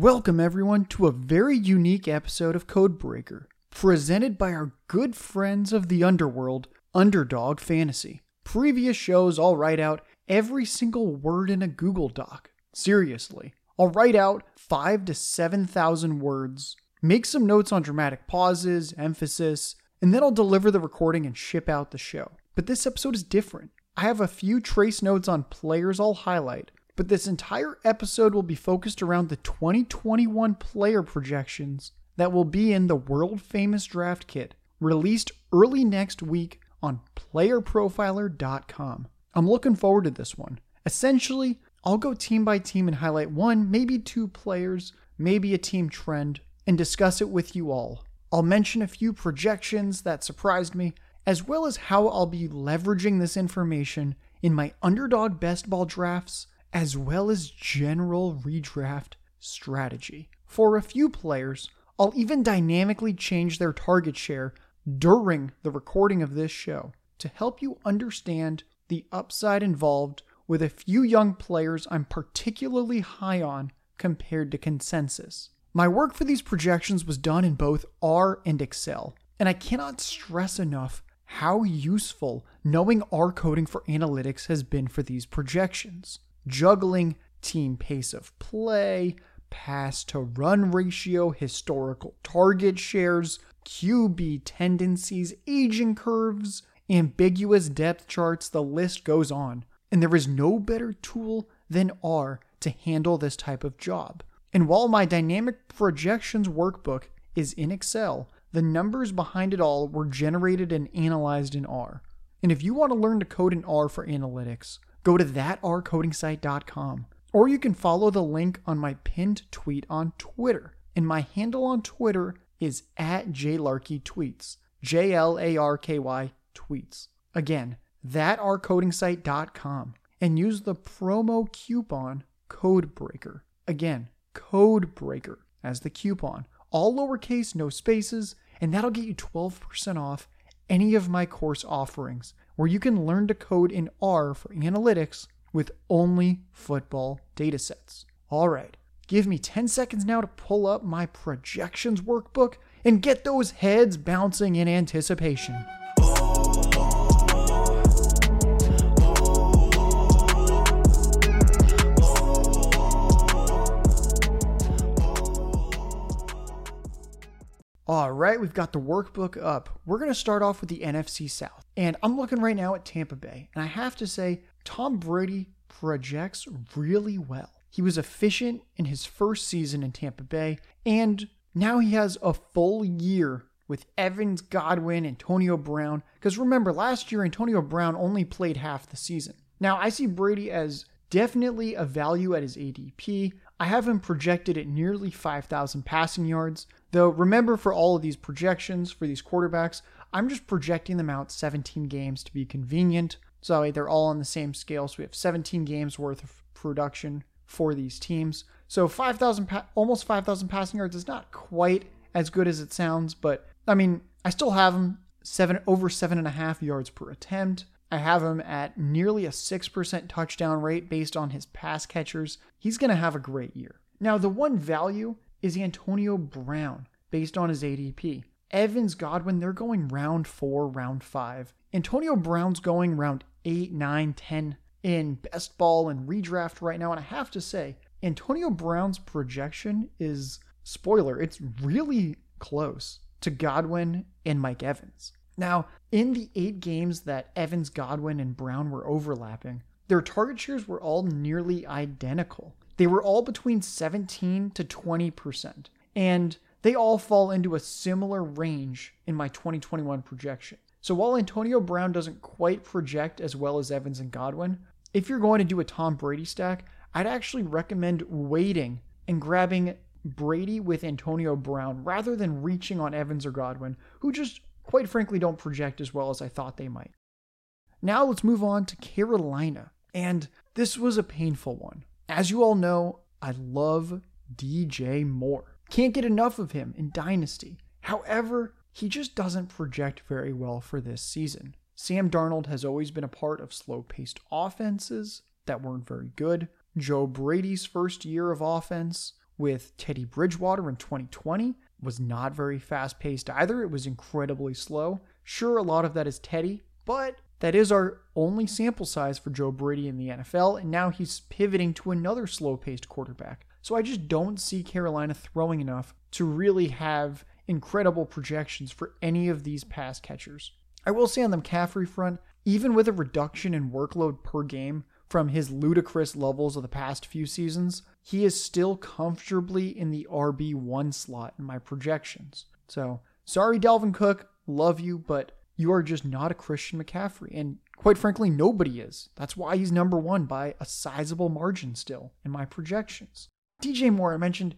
Welcome, everyone, to a very unique episode of Codebreaker, presented by our good friends of the underworld, Underdog Fantasy. Previous shows, I'll write out every single word in a Google Doc. Seriously. I'll write out five to 7,000 words, make some notes on dramatic pauses, emphasis, and then I'll deliver the recording and ship out the show. But this episode is different. I have a few trace notes on players I'll highlight, but this entire episode will be focused around the 2021 player projections that will be in the world famous draft kit released early next week on playerprofiler.com. I'm looking forward to this one. Essentially, I'll go team by team and highlight one, maybe two players, maybe a team trend, and discuss it with you all. I'll mention a few projections that surprised me, as well as how I'll be leveraging this information in my underdog best ball drafts, as well as general redraft strategy. For a few players, I'll even dynamically change their target share during the recording of this show to help you understand the upside involved with a few young players I'm particularly high on compared to consensus. My work for these projections was done in both R and Excel, and I cannot stress enough how useful knowing R coding for analytics has been for these projections. Juggling team pace of play, pass to run ratio, historical target shares, QB tendencies, aging curves, ambiguous depth charts, the list goes on. And there is no better tool than R to handle this type of job. And while my dynamic projections workbook is in Excel, the numbers behind it all were generated and analyzed in R. And if you want to learn to code in R for analytics, go to thatrcodingsite.com. Or you can follow the link on my pinned tweet on Twitter. And my handle on Twitter is at jlarkytweets. J L A R K Y tweets. Again, thatrcodingsite.com. And use the promo coupon CODEBREAKER. Again, CODEBREAKER as the coupon. All lowercase, no spaces, and that'll get you 12% off any of my course offerings where you can learn to code in R for analytics with only football datasets. All right, give me 10 seconds now to pull up my projections workbook and get those heads bouncing in anticipation. All right, we've got the workbook up. We're going to start off with the NFC South. And I'm looking right now at Tampa Bay. And I have to say, Tom Brady projects really well. He was efficient in his first season in Tampa Bay, and now he has a full year with Evans, Godwin, Antonio Brown. Because remember, last year, Antonio Brown only played half the season. Now, I see Brady as definitely a value at his ADP. I have him projected at nearly 5,000 passing yards. Though remember, for all of these projections for these quarterbacks, I'm just projecting them out 17 games to be convenient. So they're all on the same scale. So we have 17 games worth of production for these teams. So 5,000, pa- almost 5,000 passing yards is not quite as good as it sounds, but I mean, I still have them seven over seven and a half yards per attempt. I have him at nearly a 6% touchdown rate based on his pass catchers. He's going to have a great year. Now, the one value is Antonio Brown based on his ADP. Evans, Godwin, they're going round four, round five. Antonio Brown's going round eight, nine, 10 in best ball and redraft right now. And I have to say, Antonio Brown's projection is spoiler, it's really close to Godwin and Mike Evans. Now, in the eight games that Evans, Godwin, and Brown were overlapping, their target shares were all nearly identical. They were all between 17 to 20%. And they all fall into a similar range in my 2021 projection. So while Antonio Brown doesn't quite project as well as Evans and Godwin, if you're going to do a Tom Brady stack, I'd actually recommend waiting and grabbing Brady with Antonio Brown rather than reaching on Evans or Godwin, who just quite frankly don't project as well as I thought they might. Now let's move on to Carolina. And this was a painful one. As you all know, I love DJ Moore. Can't get enough of him in Dynasty. However, he just doesn't project very well for this season. Sam Darnold has always been a part of slow paced offenses that weren't very good. Joe Brady's first year of offense with Teddy Bridgewater in 2020 was not very fast paced either. It was incredibly slow. Sure, a lot of that is Teddy, but that is our only sample size for Joe Brady in the NFL, and now he's pivoting to another slow paced quarterback. So I just don't see Carolina throwing enough to really have incredible projections for any of these pass catchers. I will say on the McCaffrey front, even with a reduction in workload per game from his ludicrous levels of the past few seasons, he is still comfortably in the RB1 slot in my projections. So, sorry, Dalvin Cook, love you, but you are just not a Christian McCaffrey. And quite frankly, nobody is. That's why he's number one by a sizable margin still in my projections. DJ Moore, I mentioned,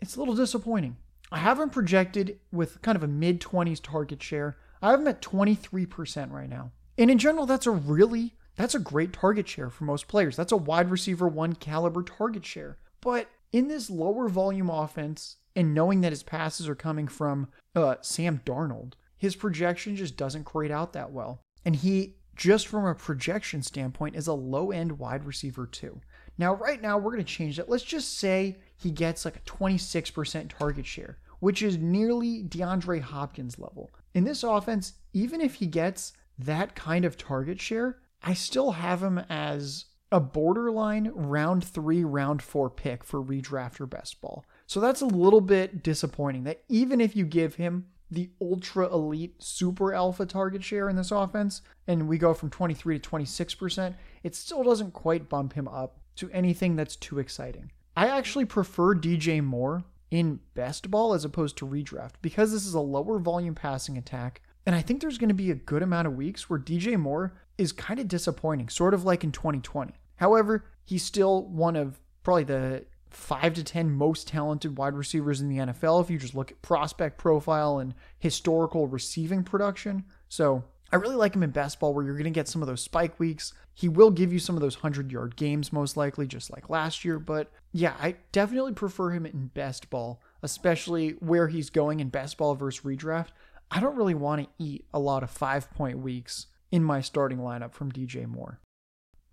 it's a little disappointing. I have him projected with kind of a mid 20s target share. I have him at 23% right now. And in general, that's a really that's a great target share for most players. That's a wide receiver one caliber target share. But in this lower volume offense, and knowing that his passes are coming from uh, Sam Darnold, his projection just doesn't grade out that well. And he, just from a projection standpoint, is a low end wide receiver too. Now, right now, we're going to change that. Let's just say he gets like a 26% target share, which is nearly DeAndre Hopkins level. In this offense, even if he gets that kind of target share, I still have him as a borderline round three, round four pick for redraft or best ball. So that's a little bit disappointing that even if you give him the ultra elite super alpha target share in this offense and we go from 23 to 26%, it still doesn't quite bump him up to anything that's too exciting. I actually prefer DJ Moore in best ball as opposed to redraft because this is a lower volume passing attack. And I think there's going to be a good amount of weeks where DJ Moore is kind of disappointing, sort of like in 2020. However, he's still one of probably the five to 10 most talented wide receivers in the NFL if you just look at prospect profile and historical receiving production. So I really like him in best ball where you're going to get some of those spike weeks. He will give you some of those 100 yard games, most likely, just like last year. But yeah, I definitely prefer him in best ball, especially where he's going in best ball versus redraft. I don't really want to eat a lot of five point weeks in my starting lineup from DJ Moore.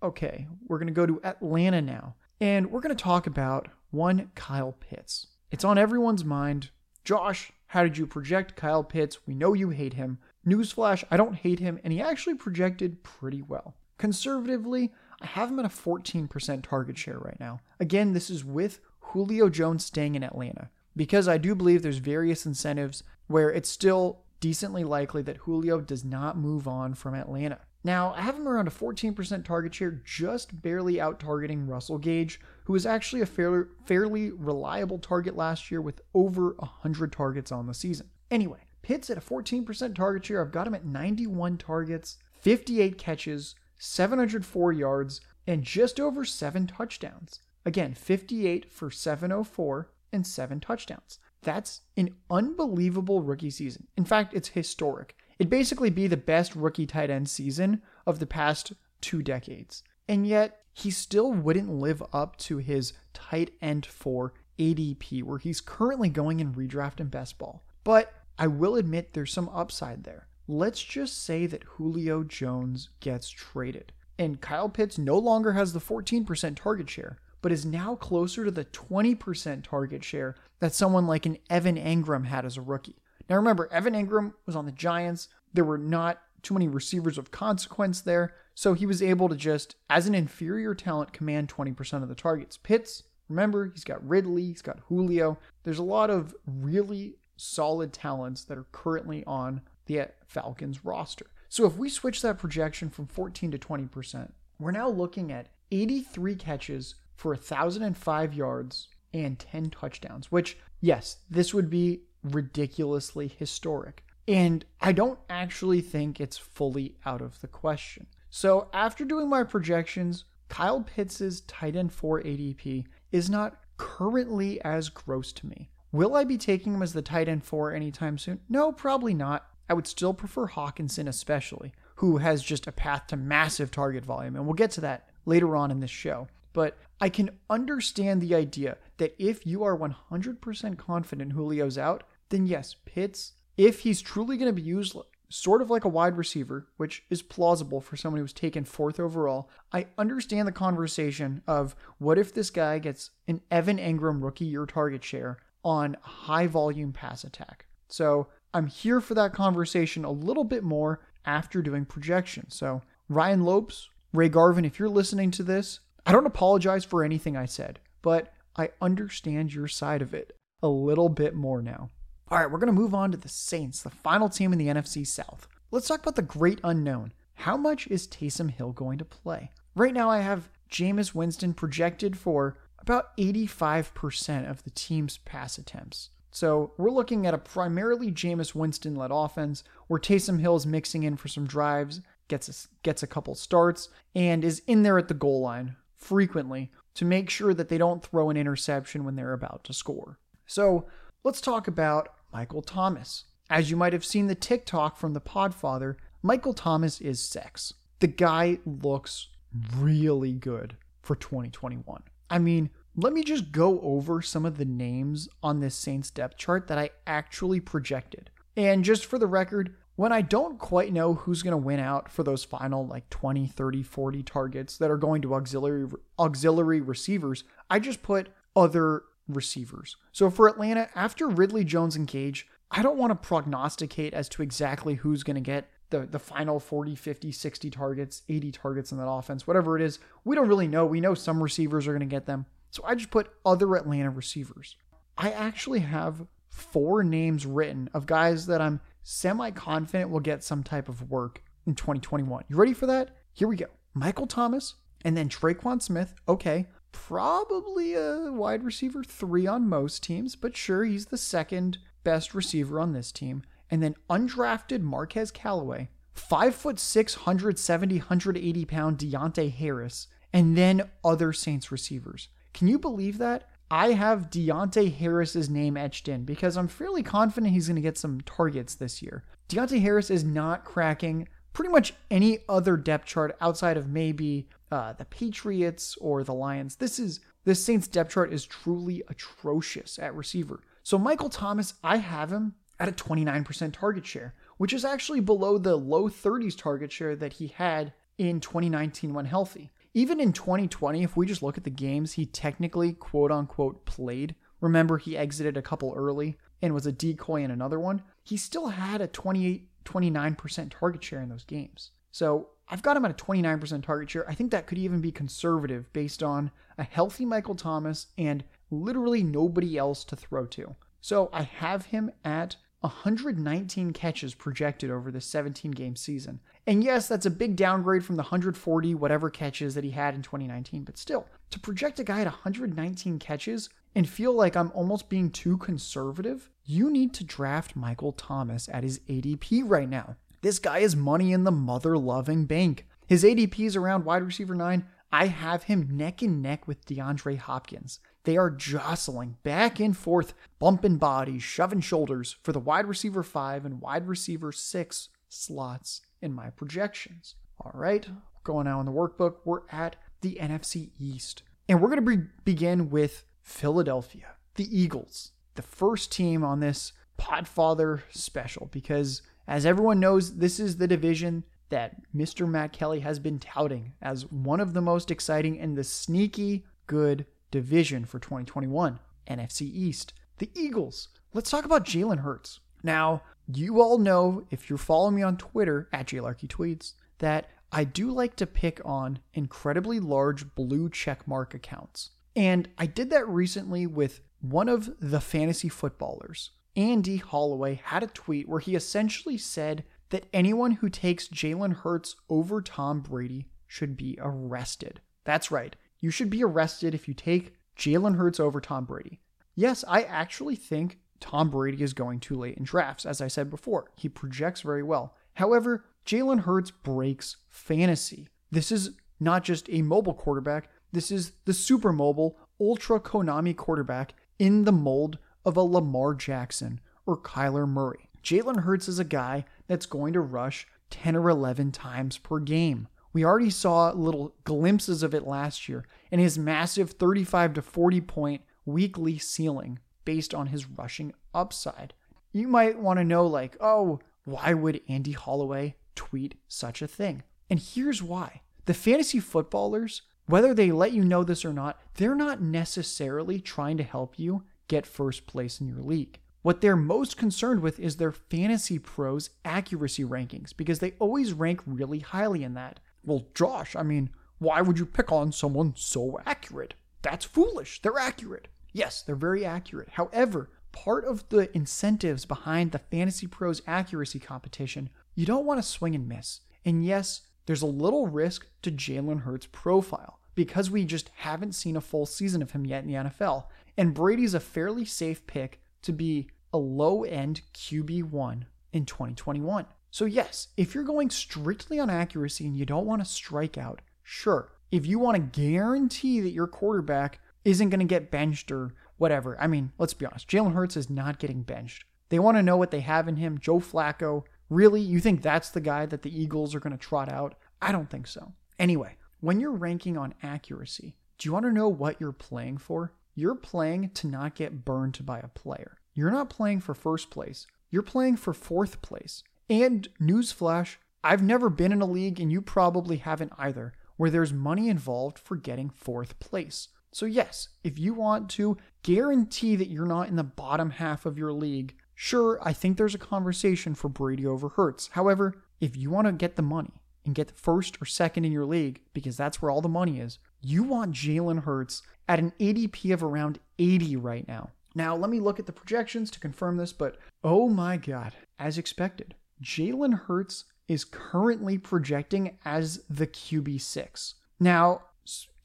Okay, we're going to go to Atlanta now, and we're going to talk about one Kyle Pitts. It's on everyone's mind. Josh, how did you project Kyle Pitts? We know you hate him. Newsflash, I don't hate him, and he actually projected pretty well. Conservatively, I have him at a 14% target share right now. Again, this is with Julio Jones staying in Atlanta because I do believe there's various incentives where it's still decently likely that Julio does not move on from Atlanta. Now, I have him around a 14% target share, just barely out targeting Russell Gage, who was actually a fairly, reliable target last year with over 100 targets on the season. Anyway, Pitts at a 14% target share. I've got him at 91 targets, 58 catches, 704 yards, and just over 7 touchdowns. Again, 58 for 704 and 7 touchdowns. That's an unbelievable rookie season. In fact, it's historic. It'd basically be the best rookie tight end season of the past two decades. And yet, he still wouldn't live up to his tight end 4 ADP, where he's currently going in redraft and best ball. But I will admit there's some upside there. Let's just say that Julio Jones gets traded, and Kyle Pitts no longer has the 14% target share, but is now closer to the 20% target share that someone like an Evan Engram had as a rookie. Now remember, Evan Engram was on the Giants. There were not too many receivers of consequence there, so he was able to just, as an inferior talent, command 20% of the targets. Pitts, remember, he's got Ridley, he's got Julio. There's a lot of really solid talents that are currently on the Falcons roster. So if we switch that projection from 14 to 20%, we're now looking at 83 catches for 1,005 yards and 10 touchdowns, which, yes, this would be ridiculously historic. And I don't actually think it's fully out of the question. So, after doing my projections, Kyle Pitts' tight end 4 ADP is not currently as gross to me. Will I be taking him as the tight end 4 anytime soon? No, probably not. I would still prefer Hockenson, especially, who has just a path to massive target volume. And we'll get to that later on in this show. But I can understand the idea that if you are 100% confident Julio's out, then yes, Pitts, if he's truly going to be used sort of like a wide receiver, which is plausible for someone who's taken fourth overall. I understand the conversation of what if this guy gets an Evan Engram rookie year target share on high volume pass attack. So I'm here for that conversation a little bit more after doing projections. So Ryan Lopes, Ray Garvin, if you're listening to this, I don't apologize for anything I said, but I understand your side of it a little bit more now. All right, we're going to move on to the Saints, the final team in the NFC South. Let's talk about the great unknown. How much is Taysom Hill going to play? Right now, I have Jameis Winston projected for about 85% of the team's pass attempts. So we're looking at a primarily Jameis Winston led offense where Taysom Hill is mixing in for some drives, gets a, gets a couple starts, and is in there at the goal line frequently to make sure that they don't throw an interception when they're about to score. So let's talk about Michael Thomas. As you might have seen the TikTok from the Podfather, Michael Thomas is sex. The guy looks really good for 2021. I mean, let me just go over some of the names on this Saints depth chart that I actually projected. And just for the record, when I don't quite know who's going to win out for those final like 20, 30, 40 targets that are going to auxiliary auxiliary receivers, I just put other receivers. So for Atlanta, after Ridley Jones and Gage, I don't want to prognosticate as to exactly who's going to get the, the final 40, 50, 60 targets, 80 targets in that offense, whatever it is. We don't really know. We know some receivers are going to get them. So I just put other Atlanta receivers. I actually have four names written of guys that I'm semi confident will get some type of work in 2021. You ready for that? Here we go. Michael Thomas and then Tre'Quan Smith. Okay. Probably a wide receiver three on most teams, but sure, he's the second best receiver on this team. And then undrafted Marquez Callaway, five foot six, 170, 180 pound Deonte Harris, and then other Saints receivers. Can you believe that? I have Deonte Harris's name etched in because I'm fairly confident he's going to get some targets this year. Deonte Harris is not cracking pretty much any other depth chart outside of maybe uh, the Patriots or the Lions. This is this Saints depth chart is truly atrocious at receiver. So Michael Thomas, I have him at a 29% target share, which is actually below the low 30s target share that he had in 2019 when healthy. Even in 2020, if we just look at the games he technically quote unquote played, remember he exited a couple early and was a decoy in another one, he still had a 28 29% target share in those games. So I've got him at a 29% target share. I think that could even be conservative based on a healthy Michael Thomas and literally nobody else to throw to. So I have him at 119 catches projected over the 17 game season. And yes, that's a big downgrade from the 140 whatever catches that he had in 2019, but still, to project a guy at 119 catches and feel like I'm almost being too conservative, you need to draft Michael Thomas at his ADP right now. This guy is money in the mother loving bank. His ADP is around wide receiver 9. I have him neck and neck with DeAndre Hopkins. They are jostling back and forth, bumping bodies, shoving shoulders for the wide receiver 5 and wide receiver 6 slots in my projections. All right, going now in the workbook, we're at the NFC East. And we're going to be- begin with Philadelphia, the Eagles, the first team on this Podfather special, because as everyone knows, this is the division that Mr. Matt Kelley has been touting as one of the most exciting and the sneaky good division for 2021, NFC East. The Eagles. Let's talk about Jalen Hurts. Now, you all know, if you're following me on Twitter at JLarky Tweets, that I do like to pick on incredibly large blue checkmark accounts. And I did that recently with one of the fantasy footballers. Andy Holloway had a tweet where he essentially said that anyone who takes Jalen Hurts over Tom Brady should be arrested. That's right. You should be arrested if you take Jalen Hurts over Tom Brady. Yes, I actually think Tom Brady is going too late in drafts, as I said before. He projects very well. However, Jalen Hurts breaks fantasy. This is not just a mobile quarterback, this is the super mobile, ultra Konami quarterback in the mold of a Lamar Jackson or Kyler Murray. Jalen Hurts is a guy that's going to rush 10 or 11 times per game. We already saw little glimpses of it last year in his massive 35 to 40 point weekly ceiling based on his rushing upside. You might want to know, like, oh, why would Andy Holloway tweet such a thing? And here's why. The fantasy footballers, whether they let you know this or not, they're not necessarily trying to help you get first place in your league. What they're most concerned with is their fantasy pros accuracy rankings because they always rank really highly in that. Well, Josh, I mean, why would you pick on someone so accurate? That's foolish. They're accurate. Yes, they're very accurate. However, part of the incentives behind the Fantasy Pros accuracy competition, you don't want to swing and miss. And yes, there's a little risk to Jalen Hurts' profile because we just haven't seen a full season of him yet in the NFL. And Brady's a fairly safe pick to be a low end QB1 in 2021. So, yes, if you're going strictly on accuracy and you don't want to strike out, sure. If you want to guarantee that your quarterback isn't going to get benched or whatever, I mean, let's be honest, Jalen Hurts is not getting benched. They want to know what they have in him. Joe Flacco, really? You think that's the guy that the Eagles are going to trot out? I don't think so. Anyway, when you're ranking on accuracy, do you want to know what you're playing for? You're playing to not get burned by a player. You're not playing for first place, you're playing for fourth place. And newsflash, I've never been in a league, and you probably haven't either, where there's money involved for getting fourth place. So, yes, if you want to guarantee that you're not in the bottom half of your league, sure, I think there's a conversation for Brady over Hurts. However, if you want to get the money and get first or second in your league, because that's where all the money is, you want Jalen Hurts at an ADP of around 80 right now. Now, let me look at the projections to confirm this, but oh my God, as expected, Jalen Hurts is currently projecting as the QB6. Now,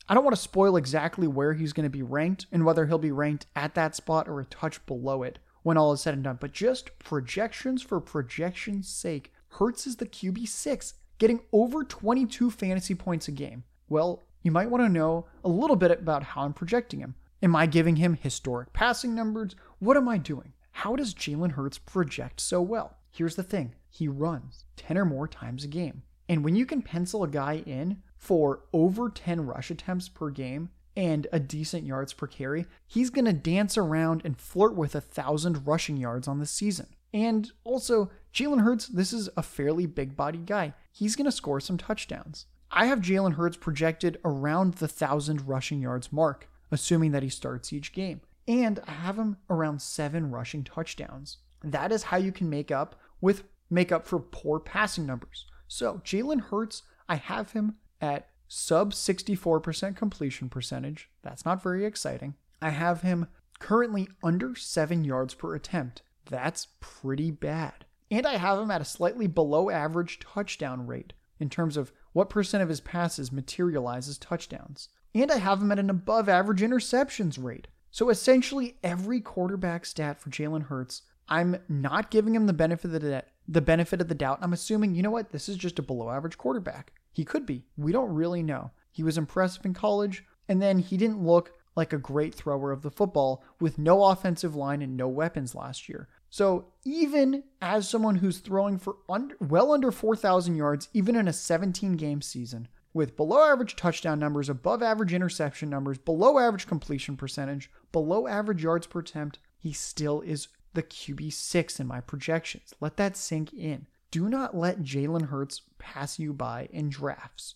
I don't want to spoil exactly where he's going to be ranked and whether he'll be ranked at that spot or a touch below it when all is said and done, but just projections for projection's sake, Hurts is the QB6, getting over 22 fantasy points a game. Well, you might want to know a little bit about how I'm projecting him. Am I giving him historic passing numbers? What am I doing? How does Jalen Hurts project so well? Here's the thing he runs 10 or more times a game. And when you can pencil a guy in for over 10 rush attempts per game and a decent yards per carry, he's going to dance around and flirt with a thousand rushing yards on the season. And also, Jalen Hurts, this is a fairly big bodied guy. He's going to score some touchdowns. I have Jalen Hurts projected around the thousand rushing yards mark assuming that he starts each game. And I have him around seven rushing touchdowns. That is how you can make up with make up for poor passing numbers. So Jalen Hurts, I have him at sub 64% completion percentage. That's not very exciting. I have him currently under seven yards per attempt. That's pretty bad. And I have him at a slightly below average touchdown rate in terms of what percent of his passes materialize as touchdowns and I have him at an above average interceptions rate. So essentially, every quarterback stat for Jalen Hurts, I'm not giving him the benefit of the, the benefit of the doubt. I'm assuming, you know what, this is just a below average quarterback. He could be. We don't really know. He was impressive in college, and then he didn't look like a great thrower of the football with no offensive line and no weapons last year. So even as someone who's throwing for under, well under 4,000 yards, even in a 17 game season, with below average touchdown numbers, above average interception numbers, below average completion percentage, below average yards per attempt, he still is the QB6 in my projections. Let that sink in. Do not let Jalen Hurts pass you by in drafts.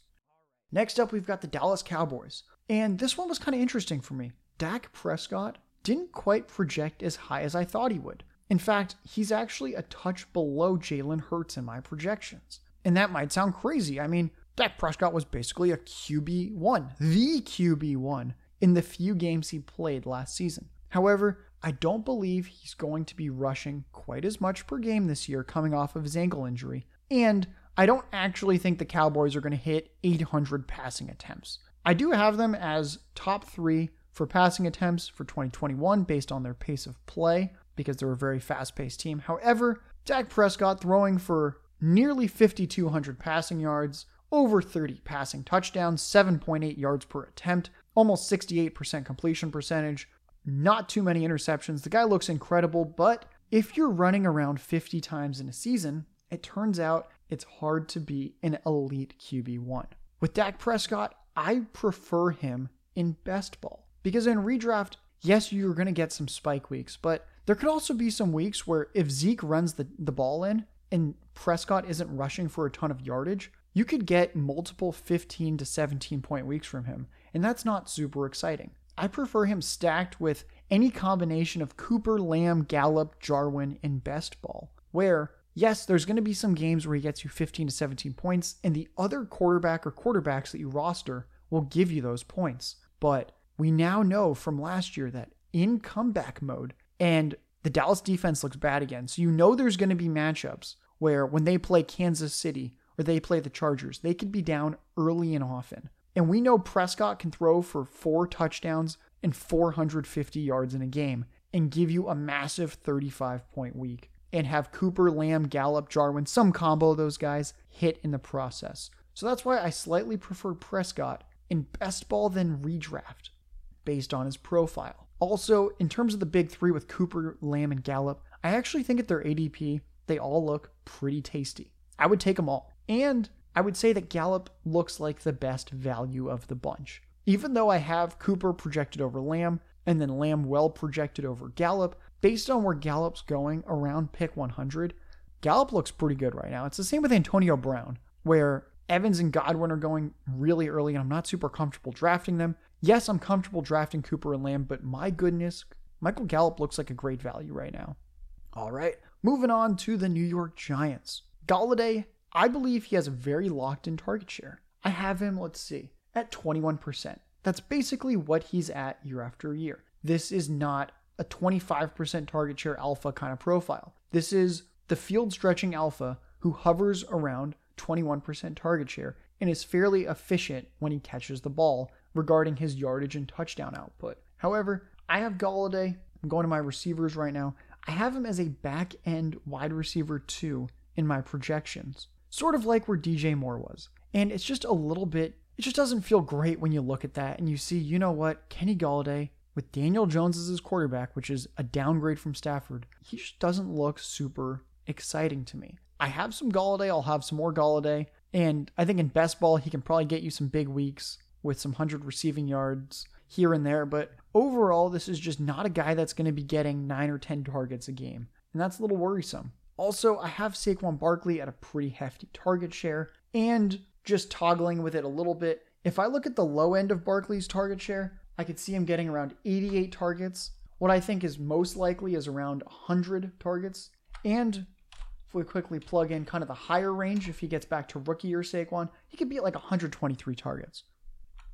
Next up, we've got the Dallas Cowboys. And this one was kind of interesting for me. Dak Prescott didn't quite project as high as I thought he would. In fact, he's actually a touch below Jalen Hurts in my projections. And that might sound crazy. I mean, Dak Prescott was basically a QB1, the QB1 in the few games he played last season. However, I don't believe he's going to be rushing quite as much per game this year coming off of his ankle injury. And I don't actually think the Cowboys are going to hit 800 passing attempts. I do have them as top three for passing attempts for 2021 based on their pace of play because they're a very fast paced team. However, Dak Prescott throwing for nearly 5,200 passing yards, over 30 passing touchdowns, 7.8 yards per attempt, almost 68% completion percentage, not too many interceptions. The guy looks incredible, but if you're running around 50 times in a season, it turns out it's hard to be an elite QB1. With Dak Prescott, I prefer him in best ball because in redraft, yes, you're going to get some spike weeks, but there could also be some weeks where if Zeke runs the, the ball in and Prescott isn't rushing for a ton of yardage, you could get multiple 15 to 17 point weeks from him, and that's not super exciting. I prefer him stacked with any combination of Cooper, Lamb, Gallup, Jarwin, and Best Ball, where yes, there's going to be some games where he gets you 15 to 17 points, and the other quarterback or quarterbacks that you roster will give you those points. But we now know from last year that in comeback mode, and the Dallas defense looks bad again. So you know there's going to be matchups where when they play Kansas City or they play the Chargers, they could be down early and often. And we know Prescott can throw for four touchdowns and 450 yards in a game and give you a massive 35 point week and have Cooper, Lamb, Gallup, Jarwin, some combo of those guys hit in the process. So that's why I slightly prefer Prescott in best ball than redraft based on his profile. Also, in terms of the big three with Cooper, Lamb, and Gallup, I actually think at their ADP, they all look pretty tasty. I would take them all. And I would say that Gallup looks like the best value of the bunch. Even though I have Cooper projected over Lamb and then Lamb well projected over Gallup, based on where Gallup's going around pick 100, Gallup looks pretty good right now. It's the same with Antonio Brown, where Evans and Godwin are going really early and I'm not super comfortable drafting them. Yes, I'm comfortable drafting Cooper and Lamb, but my goodness, Michael Gallup looks like a great value right now. All right, moving on to the New York Giants. Golladay, I believe he has a very locked in target share. I have him, let's see, at 21%. That's basically what he's at year after year. This is not a 25% target share alpha kind of profile. This is the field stretching alpha who hovers around 21% target share and is fairly efficient when he catches the ball regarding his yardage and touchdown output. However, I have Golladay. I'm going to my receivers right now. I have him as a back end wide receiver two in my projections, sort of like where DJ Moore was. And it's just a little bit, it just doesn't feel great when you look at that and you see, you know what, Kenny Golladay with Daniel Jones as his quarterback, which is a downgrade from Stafford, he just doesn't look super exciting to me. I have some Golladay, I'll have some more Golladay, and I think in best ball he can probably get you some big weeks with some 100 receiving yards here and there, but overall, this is just not a guy that's going to be getting 9 or 10 targets a game, and that's a little worrisome. Also, I have Saquon Barkley at a pretty hefty target share, and just toggling with it a little bit. If I look at the low end of Barkley's target share, I could see him getting around 88 targets. What I think is most likely is around 100 targets. And if we quickly plug in kind of the higher range, if he gets back to rookie year Saquon, he could be at like 123 targets.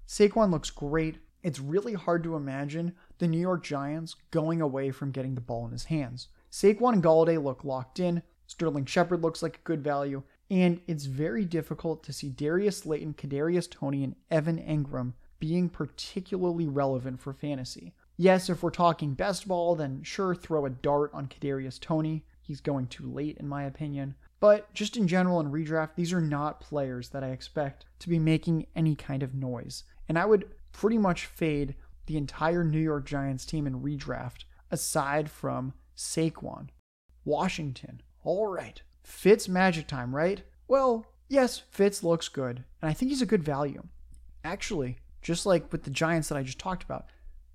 Saquon looks great. It's really hard to imagine the New York Giants going away from getting the ball in his hands. Saquon and Golladay look locked in. Sterling Shepard looks like a good value. And it's very difficult to see Darius Slayton, Kadarius Toney, and Evan Engram being particularly relevant for fantasy. Yes, if we're talking best ball, then sure, throw a dart on Kadarius Toney. He's going too late, in my opinion. But just in general in redraft, these are not players that I expect to be making any kind of noise. And I would pretty much fade the entire New York Giants team in redraft aside from Saquon. Washington. All right. Fitz magic time, right? Well, yes, Fitz looks good, and I think he's a good value. Actually, just like with the Giants that I just talked about,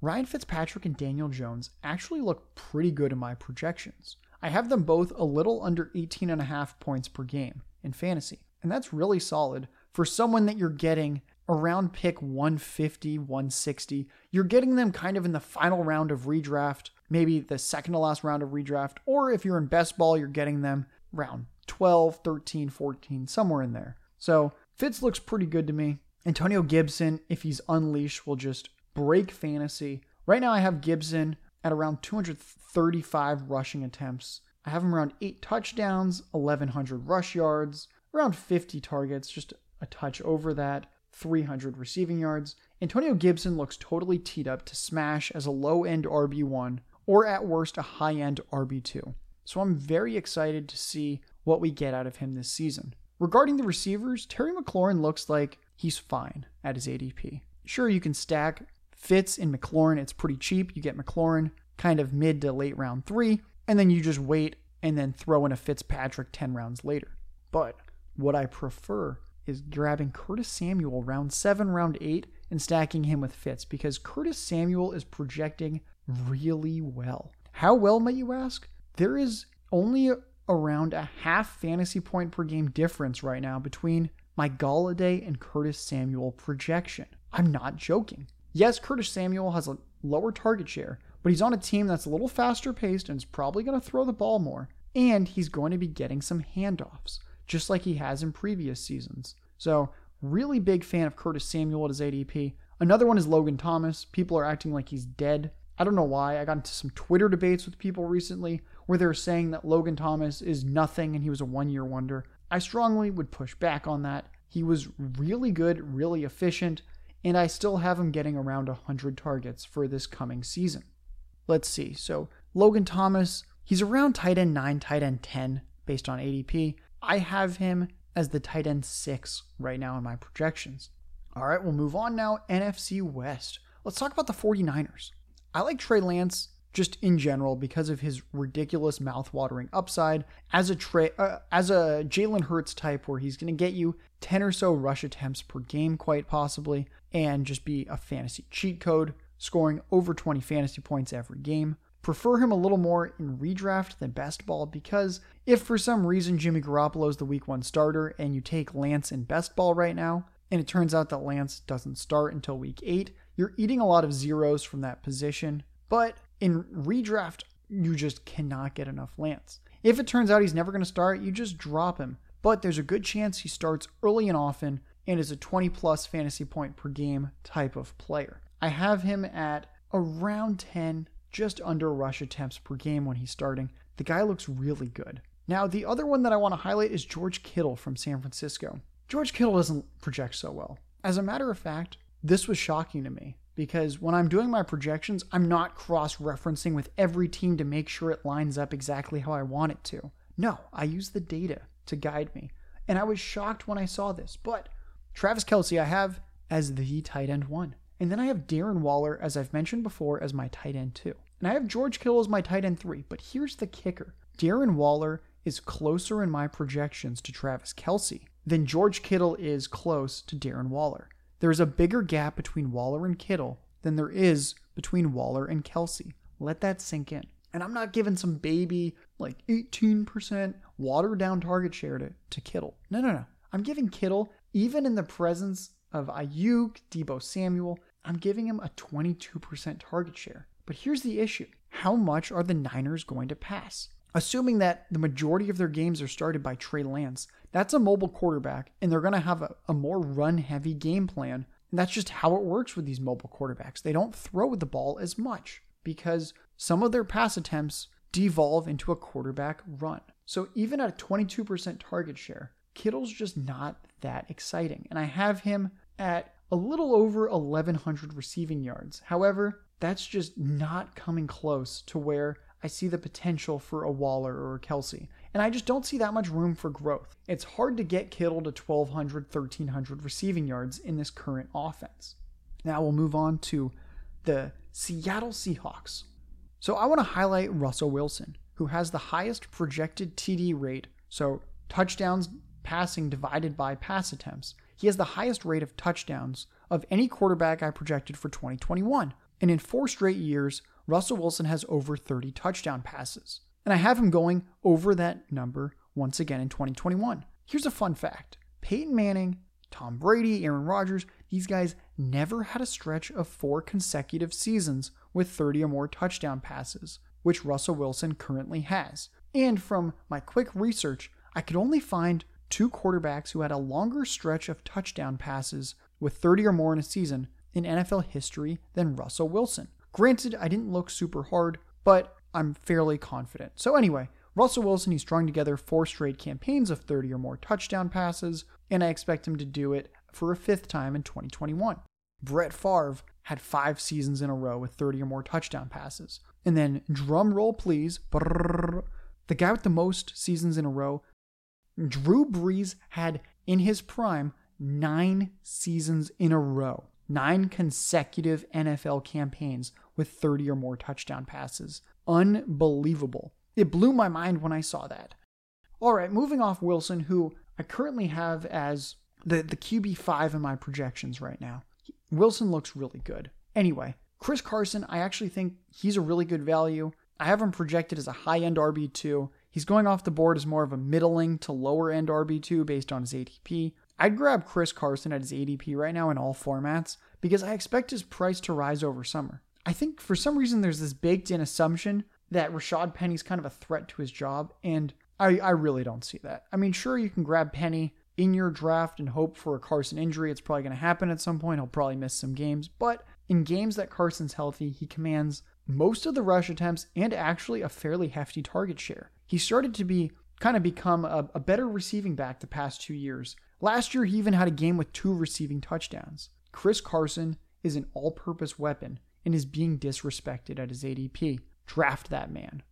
Ryan Fitzpatrick and Daniel Jones actually look pretty good in my projections. I have them both a little under 18 and a half points per game in fantasy, and that's really solid for someone that you're getting around pick 150, 160. You're getting them kind of in the final round of redraft, maybe the second to last round of redraft, or if you're in best ball, you're getting them round 12, 13, 14, somewhere in there. So Fitz looks pretty good to me. Antonio Gibson, if he's unleashed, will just break fantasy. Right now, I have Gibson at around 235 rushing attempts. I have him around 8 touchdowns, 1,100 rush yards, around 50 targets, just a touch over that, 300 receiving yards. Antonio Gibson looks totally teed up to smash as a low end RB1 or at worst a high end RB2. So I'm very excited to see what we get out of him this season. Regarding the receivers, Terry McLaurin looks like he's fine at his ADP. Sure, you can stack Fitz in McLaurin, it's pretty cheap. You get McLaurin kind of mid to late round three, and then you just wait and then throw in a Fitzpatrick 10 rounds later. But what I prefer is grabbing Curtis Samuel round seven, round eight, and stacking him with Fitz because Curtis Samuel is projecting really well. How well, might you ask? There is only around a half fantasy point per game difference right now between my Golladay and Curtis Samuel projection. I'm not joking. Yes, Curtis Samuel has a lower target share, but he's on a team that's a little faster paced and is probably going to throw the ball more. And he's going to be getting some handoffs, just like he has in previous seasons. So, really big fan of Curtis Samuel at his ADP. Another one is Logan Thomas. People are acting like he's dead. I don't know why. I got into some Twitter debates with people recently where they were saying that Logan Thomas is nothing and he was a one year wonder. I strongly would push back on that. He was really good, really efficient, and I still have him getting around 100 targets for this coming season. Let's see. So, Logan Thomas, he's around tight end 9, tight end 10 based on ADP. I have him as the tight end 6 right now in my projections. All right, we'll move on now. NFC West. Let's talk about the 49ers. I like Trey Lance just in general because of his ridiculous mouth-watering upside as a Trey, uh, as a Jalen Hurts type, where he's going to get you 10 or so rush attempts per game, quite possibly, and just be a fantasy cheat code, scoring over 20 fantasy points every game. Prefer him a little more in redraft than best ball because if for some reason Jimmy Garoppolo is the week one starter and you take Lance in best ball right now, and it turns out that Lance doesn't start until week eight, you're eating a lot of zeros from that position. But in redraft, you just cannot get enough Lance. If it turns out he's never going to start, you just drop him. But there's a good chance he starts early and often and is a 20 plus fantasy point per game type of player. I have him at around 10, just under rush attempts per game when he's starting. The guy looks really good. Now, the other one that I want to highlight is George Kittle from San Francisco. George Kittle doesn't project so well. As a matter of fact, this was shocking to me because when I'm doing my projections, I'm not cross referencing with every team to make sure it lines up exactly how I want it to. No, I use the data to guide me. And I was shocked when I saw this. But Travis Kelce, I have as the tight end one. And then I have Darren Waller, as I've mentioned before, as my tight end two. And I have George Kittle as my tight end three. But here's the kicker Darren Waller is closer in my projections to Travis Kelce than George Kittle is close to Darren Waller. There is a bigger gap between Waller and Kittle than there is between Waller and Kelce. Let that sink in. And I'm not giving some baby like 18% watered down target share to, to Kittle. No, no, no. I'm giving Kittle, even in the presence of Aiyuk, Deebo Samuel, I'm giving him a 22% target share. But here's the issue how much are the Niners going to pass? Assuming that the majority of their games are started by Trey Lance, that's a mobile quarterback, and they're going to have a, a more run heavy game plan. And that's just how it works with these mobile quarterbacks. They don't throw the ball as much because some of their pass attempts devolve into a quarterback run. So even at a 22% target share, Kittle's just not that exciting. And I have him at a little over 1,100 receiving yards. However, that's just not coming close to where I see the potential for a Waller or a Kelce. And I just don't see that much room for growth. It's hard to get Kittle to 1,200, 1,300 receiving yards in this current offense. Now we'll move on to the Seattle Seahawks. So I want to highlight Russell Wilson, who has the highest projected TD rate, so touchdowns passing divided by pass attempts. He has the highest rate of touchdowns of any quarterback I projected for 2021. And in four straight years, Russell Wilson has over 30 touchdown passes. And I have him going over that number once again in 2021. Here's a fun fact Peyton Manning, Tom Brady, Aaron Rodgers, these guys never had a stretch of four consecutive seasons with 30 or more touchdown passes, which Russell Wilson currently has. And from my quick research, I could only find two quarterbacks who had a longer stretch of touchdown passes with 30 or more in a season in NFL history than Russell Wilson. Granted, I didn't look super hard, but I'm fairly confident. So, anyway, Russell Wilson, he strung together four straight campaigns of 30 or more touchdown passes, and I expect him to do it for a fifth time in 2021. Brett Favre had five seasons in a row with 30 or more touchdown passes. And then, drum roll please, brrr, the guy with the most seasons in a row, Drew Brees had in his prime nine seasons in a row, nine consecutive NFL campaigns with 30 or more touchdown passes. Unbelievable. It blew my mind when I saw that. All right, moving off Wilson, who I currently have as the, the QB5 in my projections right now. Wilson looks really good. Anyway, Chris Carson, I actually think he's a really good value. I have him projected as a high end RB2. He's going off the board as more of a middling to lower end RB2 based on his ADP. I'd grab Chris Carson at his ADP right now in all formats because I expect his price to rise over summer. I think for some reason there's this baked in assumption that Rashad Penny's kind of a threat to his job, and I, I really don't see that. I mean, sure, you can grab Penny in your draft and hope for a Carson injury. It's probably going to happen at some point. He'll probably miss some games, but in games that Carson's healthy, he commands most of the rush attempts and actually a fairly hefty target share. He started to be kind of become a, a better receiving back the past two years. Last year, he even had a game with two receiving touchdowns. Chris Carson is an all purpose weapon and is being disrespected at his ADP. Draft that man.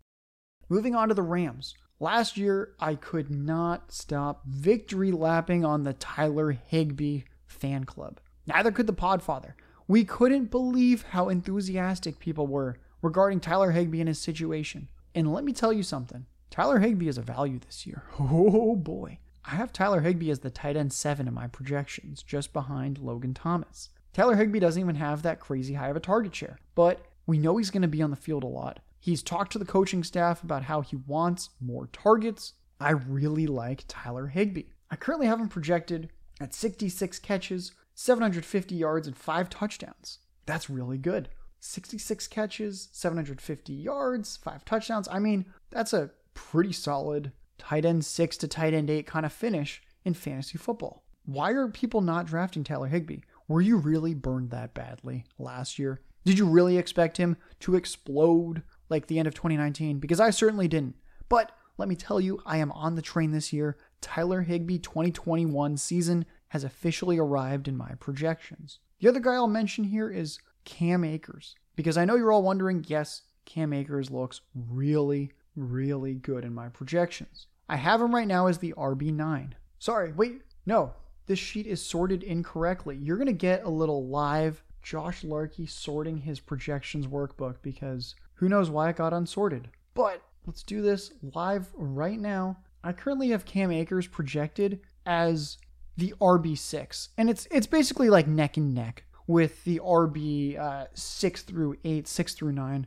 Moving on to the Rams. Last year, I could not stop victory lapping on the Tyler Higbee fan club. Neither could the Podfather. We couldn't believe how enthusiastic people were regarding Tyler Higbee and his situation. And let me tell you something Tyler Higbee is a value this year. Oh boy. I have Tyler Higbee as the tight end seven in my projections, just behind Logan Thomas. Tyler Higbee doesn't even have that crazy high of a target share, but we know he's going to be on the field a lot. He's talked to the coaching staff about how he wants more targets. I really like Tyler Higbee. I currently have him projected at 66 catches, 750 yards, and five touchdowns. That's really good. 66 catches, 750 yards, five touchdowns. I mean, that's a pretty solid tight end six to tight end eight kind of finish in fantasy football. Why are people not drafting Tyler Higbee? Were you really burned that badly last year? Did you really expect him to explode like the end of 2019 because I certainly didn't. But let me tell you, I am on the train this year. Tyler Higbee 2021 season has officially arrived in my projections. The other guy I'll mention here is Cam Akers because I know you're all wondering, yes, Cam Akers looks really, really good in my projections. I have him right now as the RB9. Sorry, wait, no, this sheet is sorted incorrectly. You're going to get a little live Josh Larky sorting his projections workbook because who knows why it got unsorted? But let's do this live right now. I currently have Cam Akers projected as the RB6, and it's it's basically like neck and neck with the RB uh, six through eight, six through nine.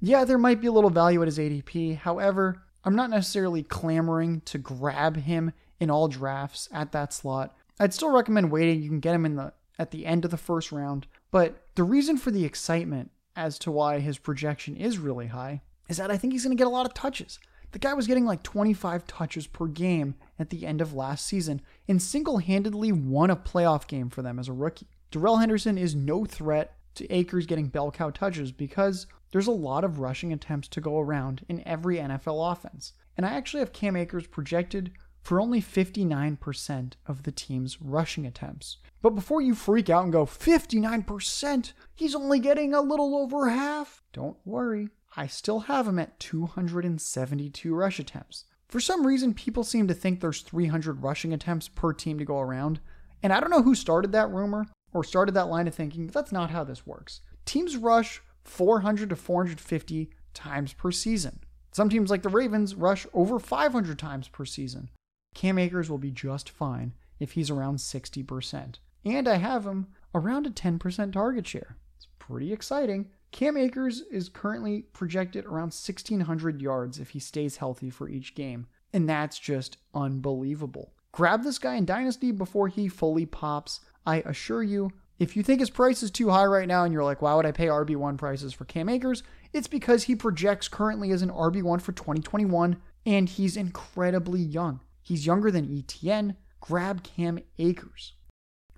Yeah, there might be a little value at his ADP. However, I'm not necessarily clamoring to grab him in all drafts at that slot. I'd still recommend waiting. You can get him in the at the end of the first round. But the reason for the excitement as to why his projection is really high is that I think he's going to get a lot of touches. The guy was getting like 25 touches per game at the end of last season and single handedly won a playoff game for them as a rookie. Darrell Henderson is no threat to Akers getting bell cow touches because there's a lot of rushing attempts to go around in every NFL offense. And I actually have Cam Akers projected for only 59% of the team's rushing attempts. But before you freak out and go, 59%, he's only getting a little over half, don't worry. I still have him at 272 rush attempts. For some reason, people seem to think there's 300 rushing attempts per team to go around. And I don't know who started that rumor or started that line of thinking, but that's not how this works. Teams rush 400 to 450 times per season. Some teams, like the Ravens, rush over 500 times per season. Cam Akers will be just fine if he's around 60%. And I have him around a 10% target share. It's pretty exciting. Cam Akers is currently projected around 1,600 yards if he stays healthy for each game. And that's just unbelievable. Grab this guy in Dynasty before he fully pops. I assure you, if you think his price is too high right now and you're like, why would I pay RB1 prices for Cam Akers? It's because he projects currently as an RB1 for 2021 and he's incredibly young. He's younger than ETN. Grab Cam Akers.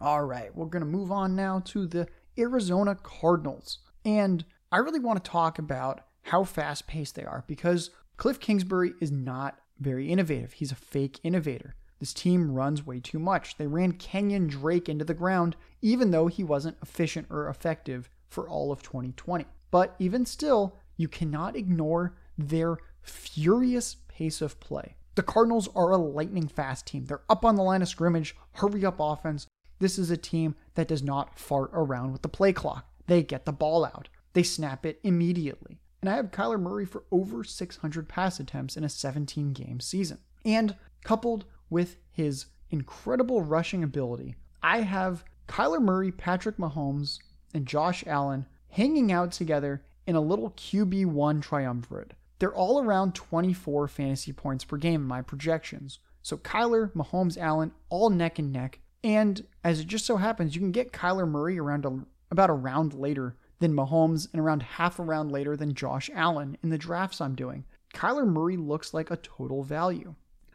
All right, we're going to move on now to the Arizona Cardinals. And I really want to talk about how fast paced they are because Cliff Kingsbury is not very innovative. He's a fake innovator. This team runs way too much. They ran Kenyan Drake into the ground, even though he wasn't efficient or effective for all of 2020. But even still, you cannot ignore their furious pace of play. The Cardinals are a lightning fast team. They're up on the line of scrimmage, hurry up offense. This is a team that does not fart around with the play clock. They get the ball out, they snap it immediately. And I have Kyler Murray for over 600 pass attempts in a 17 game season. And coupled with his incredible rushing ability, I have Kyler Murray, Patrick Mahomes, and Josh Allen hanging out together in a little QB1 triumvirate. They're all around 24 fantasy points per game in my projections. So Kyler, Mahomes, Allen, all neck and neck. And as it just so happens, you can get Kyler Murray around a, about a round later than Mahomes and around half a round later than Josh Allen in the drafts I'm doing. Kyler Murray looks like a total value.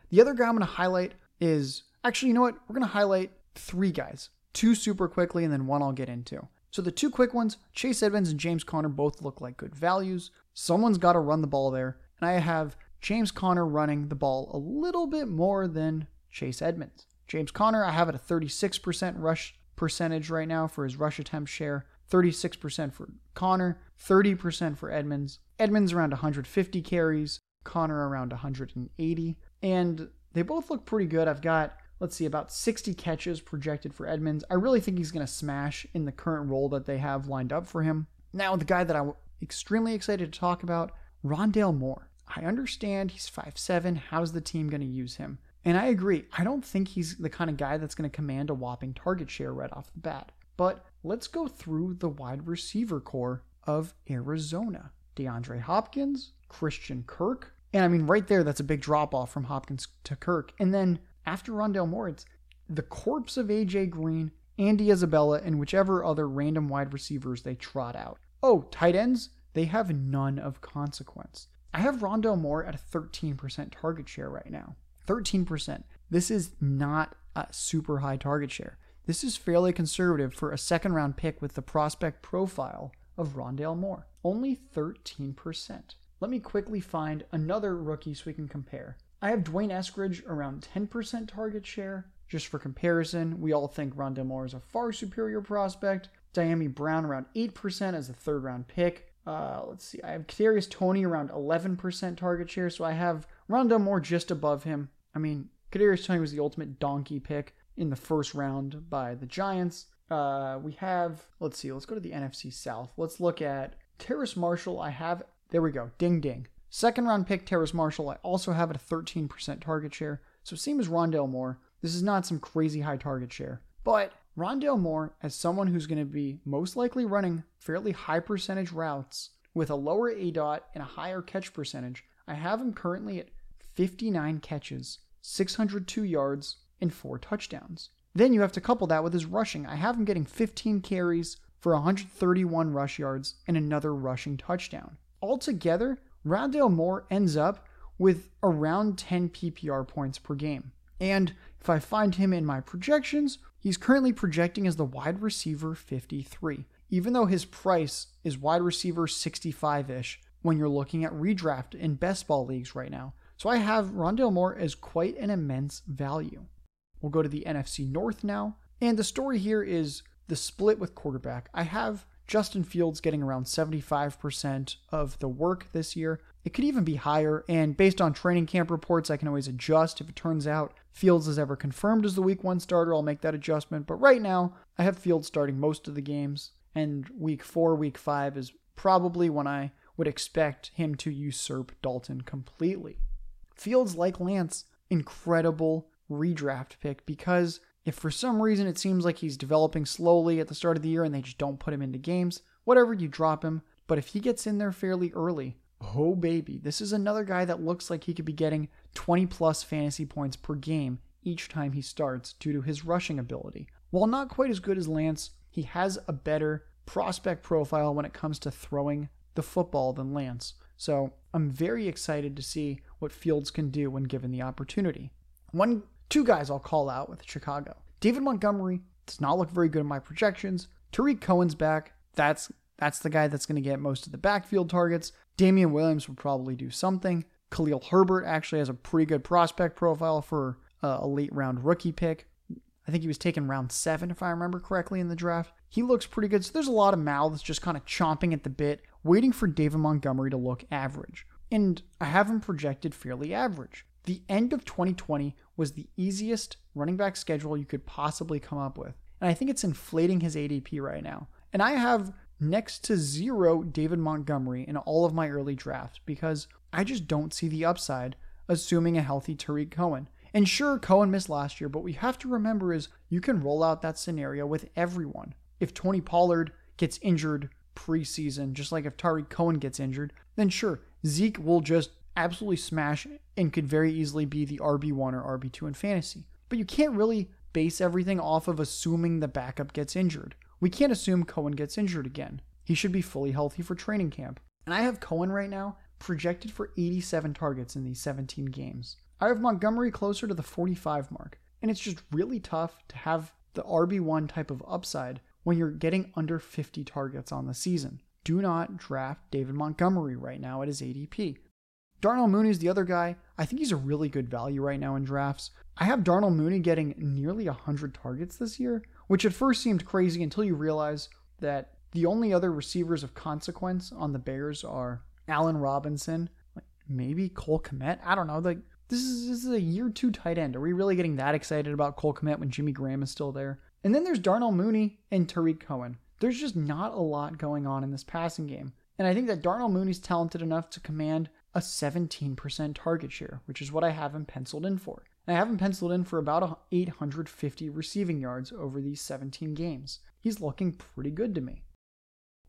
The other guy I'm going to highlight is actually, you know what? We're going to highlight three guys, two super quickly, and then one I'll get into. So the two quick ones, Chase Edmonds and James Conner both look like good values. Someone's got to run the ball there, and I have James Conner running the ball a little bit more than Chase Edmonds. James Conner, I have at a 36% rush percentage right now for his rush attempt share, 36% for Conner, 30% for Edmonds. Edmonds around 150 carries, Conner around 180, and they both look pretty good. I've got let's see, about 60 catches projected for Edmonds. I really think he's going to smash in the current role that they have lined up for him. Now, the guy that I'm extremely excited to talk about, Rondale Moore. I understand he's 5'7. How's the team going to use him? And I agree. I don't think he's the kind of guy that's going to command a whopping target share right off the bat. But let's go through the wide receiver corps of Arizona DeAndre Hopkins, Christian Kirk. And I mean, right there, that's a big drop off from Hopkins to Kirk. And then after Rondale Moore, it's the corpse of AJ Green, Andy Isabella, and whichever other random wide receivers they trot out. Oh, tight ends? They have none of consequence. I have Rondale Moore at a 13% target share right now. 13%. This is not a super high target share. This is fairly conservative for a second round pick with the prospect profile of Rondale Moore. Only 13%. Let me quickly find another rookie so we can compare. I have D'Wayne Eskridge around 10% target share. Just for comparison, we all think Rondale Moore is a far superior prospect. Dyami Brown around 8% as a third round pick. Uh, let's see, I have Kadarius Toney around 11% target share, so I have Rondale Moore just above him. I mean, Kadarius Toney was the ultimate donkey pick in the first round by the Giants. Uh, we have, let's see, let's go to the NFC South. Let's look at Terrace Marshall. I have, there we go, ding ding. Second round pick Terrace Marshall, I also have a 13% target share. So same as Rondale Moore. This is not some crazy high target share. But Rondale Moore, as someone who's going to be most likely running fairly high percentage routes with a lower ADOT and a higher catch percentage, I have him currently at 59 catches, 602 yards, and 4 touchdowns. Then you have to couple that with his rushing. I have him getting 15 carries for 131 rush yards and another rushing touchdown. Altogether, Rondale Moore ends up with around 10 PPR points per game. And if I find him in my projections, he's currently projecting as the wide receiver 53, even though his price is wide receiver 65 ish when you're looking at redraft in best ball leagues right now. So I have Rondale Moore as quite an immense value. We'll go to the NFC North now. And the story here is the split with quarterback. I have Justin Fields getting around 75% of the work this year. It could even be higher, and based on training camp reports, I can always adjust. If it turns out Fields is ever confirmed as the week one starter, I'll make that adjustment. But right now, I have Fields starting most of the games, and week four, week five is probably when I would expect him to usurp Dalton completely. Fields, like Lance, incredible redraft pick because if for some reason it seems like he's developing slowly at the start of the year and they just don't put him into games, whatever, you drop him. But if he gets in there fairly early, oh baby, this is another guy that looks like he could be getting 20 plus fantasy points per game each time he starts due to his rushing ability. While not quite as good as Lance, he has a better prospect profile when it comes to throwing the football than Lance. So I'm very excited to see what Fields can do when given the opportunity. One Two guys I'll call out with Chicago. David Montgomery does not look very good in my projections. Tarik Cohen's back. That's that's the guy that's going to get most of the backfield targets. Damien Williams will probably do something. Khalil Herbert actually has a pretty good prospect profile for uh, a late round rookie pick. I think he was taken round seven, if I remember correctly, in the draft. He looks pretty good. So there's a lot of mouths just kind of chomping at the bit, waiting for David Montgomery to look average. And I have him projected fairly average. The end of 2020 was the easiest running back schedule you could possibly come up with. And I think it's inflating his ADP right now. And I have next to zero David Montgomery in all of my early drafts because I just don't see the upside, assuming a healthy Tarik Cohen. And sure, Cohen missed last year, but we have to remember is you can roll out that scenario with everyone. If Tony Pollard gets injured preseason, just like if Tarik Cohen gets injured, then sure, Zeke will just absolutely smash and could very easily be the RB1 or RB2 in fantasy. But you can't really base everything off of assuming the backup gets injured. We can't assume Cohen gets injured again. He should be fully healthy for training camp. And I have Cohen right now projected for 87 targets in these 17 games. I have Montgomery closer to the 45 mark. And it's just really tough to have the RB1 type of upside when you're getting under 50 targets on the season. Do not draft David Montgomery right now at his ADP. Darnell Mooney is the other guy. I think he's a really good value right now in drafts. I have Darnell Mooney getting nearly 100 targets this year, which at first seemed crazy until you realize that the only other receivers of consequence on the Bears are Allen Robinson, maybe Cole Kmet. I don't know. Like this is this is a year two tight end. Are we really getting that excited about Cole Kmet when Jimmy Graham is still there? And then there's Darnell Mooney and Tarik Cohen. There's just not a lot going on in this passing game. And I think that Darnell Mooney's talented enough to command a 17% target share, which is what I have him penciled in for. I have him penciled in for about 850 receiving yards over these 17 games. He's looking pretty good to me.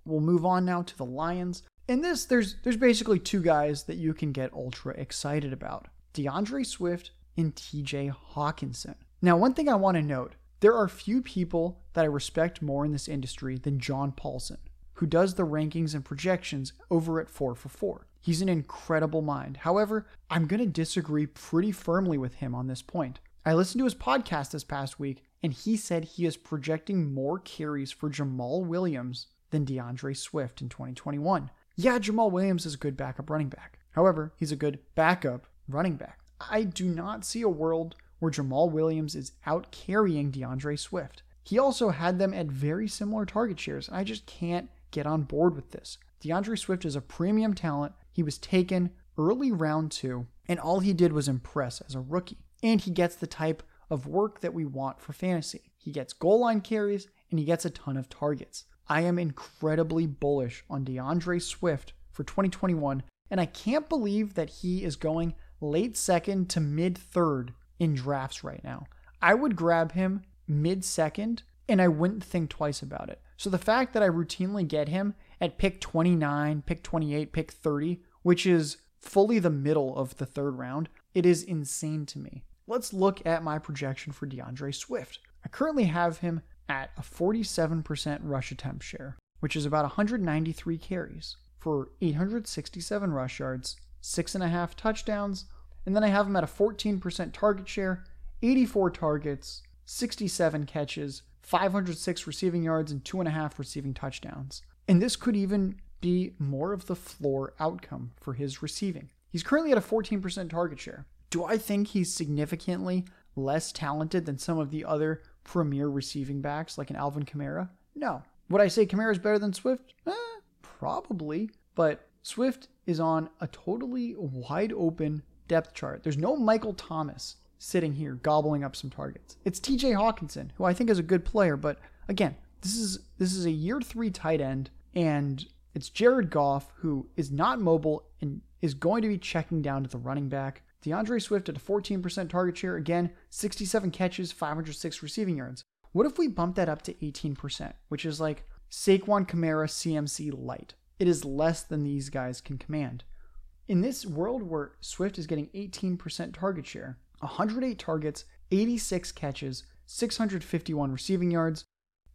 We'll move on now to the Lions. In this, there's there's basically two guys that you can get ultra excited about. D'Andre Swift and TJ Hockenson. Now, one thing I want to note, there are few people that I respect more in this industry than John Paulsen, who does the rankings and projections over at 4 for 4. He's an incredible mind. However, I'm going to disagree pretty firmly with him on this point. I listened to his podcast this past week, and he said he is projecting more carries for Jamaal Williams than D'Andre Swift in 2021. Yeah, Jamaal Williams is a good backup running back. However, he's a good backup running back. I do not see a world where Jamaal Williams is out carrying D'Andre Swift. He also had them at very similar target shares, and I just can't get on board with this. D'Andre Swift is a premium talent. He was taken early round two, and all he did was impress as a rookie. And he gets the type of work that we want for fantasy. He gets goal line carries and he gets a ton of targets. I am incredibly bullish on D'Andre Swift for 2021, and I can't believe that he is going late second to mid third in drafts right now. I would grab him mid second and I wouldn't think twice about it. So the fact that I routinely get him at pick 29, pick 28, pick 30, which is fully the middle of the third round, it is insane to me. Let's look at my projection for D'Andre Swift. I currently have him at a 47% rush attempt share, which is about 193 carries for 867 rush yards, six and a half touchdowns, and then I have him at a 14% target share, 84 targets, 67 catches, 506 receiving yards, and two and a half receiving touchdowns. And this could even be more of the floor outcome for his receiving. He's currently at a 14% target share. Do I think he's significantly less talented than some of the other premier receiving backs like an Alvin Kamara? No. Would I say Kamara is better than Swift? Eh, probably. But Swift is on a totally wide open depth chart. There's no Michael Thomas sitting here gobbling up some targets. It's TJ Hockenson, who I think is a good player, but again, this is this is a year 3 tight end and it's Jared Goff who is not mobile and is going to be checking down to the running back. D'Andre Swift at a 14% target share, again, 67 catches, 506 receiving yards. What if we bump that up to 18%, which is like Saquon Kamara CMC light? It is less than these guys can command. In this world where Swift is getting 18% target share, 108 targets, 86 catches, 651 receiving yards,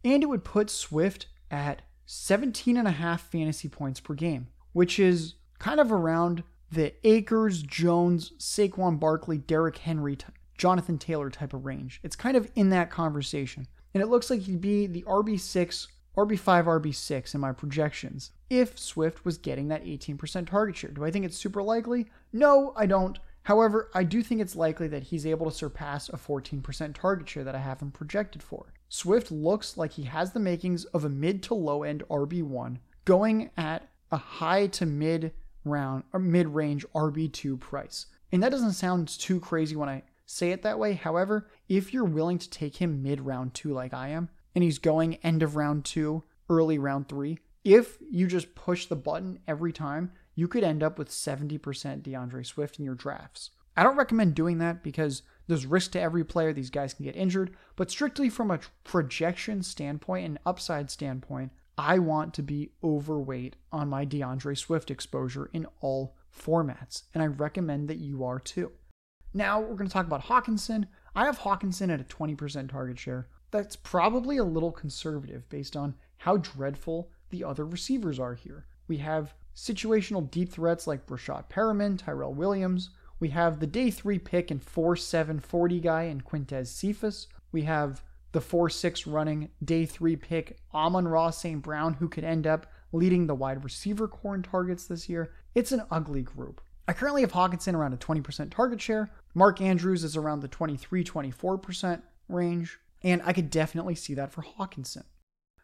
and it would put Swift at 17 and a half fantasy points per game, which is kind of around the Akers, Jones, Saquon Barkley, Derrick Henry, Jonathan Taylor type of range. It's kind of in that conversation. And it looks like he'd be the RB6, RB5, RB6 in my projections if Swift was getting that 18% target share. Do I think it's super likely? No, I don't. However, I do think it's likely that he's able to surpass a 14% target share that I have him projected for. Swift looks like he has the makings of a mid to low end RB1 going at a high to mid round or mid range RB2 price. And that doesn't sound too crazy when I say it that way. However, if you're willing to take him mid round 2 like I am and he's going end of round 2, early round 3, if you just push the button every time, you could end up with 70% D'Andre Swift in your drafts. I don't recommend doing that because there's risk to every player. These guys can get injured. But strictly from a projection standpoint and upside standpoint, I want to be overweight on my D'Andre Swift exposure in all formats, and I recommend that you are too. Now we're going to talk about Hockenson. I have Hockenson at a 20% target share. That's probably a little conservative based on how dreadful the other receivers are here. We have situational deep threats like Breshad Perriman, Tyrell Williams. We have the day three pick and 4 7 40 guy in Quintez Cephus. We have the 4 6 running day three pick Amon-Ra St. Brown, who could end up leading the wide receiver corps targets this year. It's an ugly group. I currently have Hockenson around a 20% target share. Mark Andrews is around the 23 24% range, and I could definitely see that for Hockenson.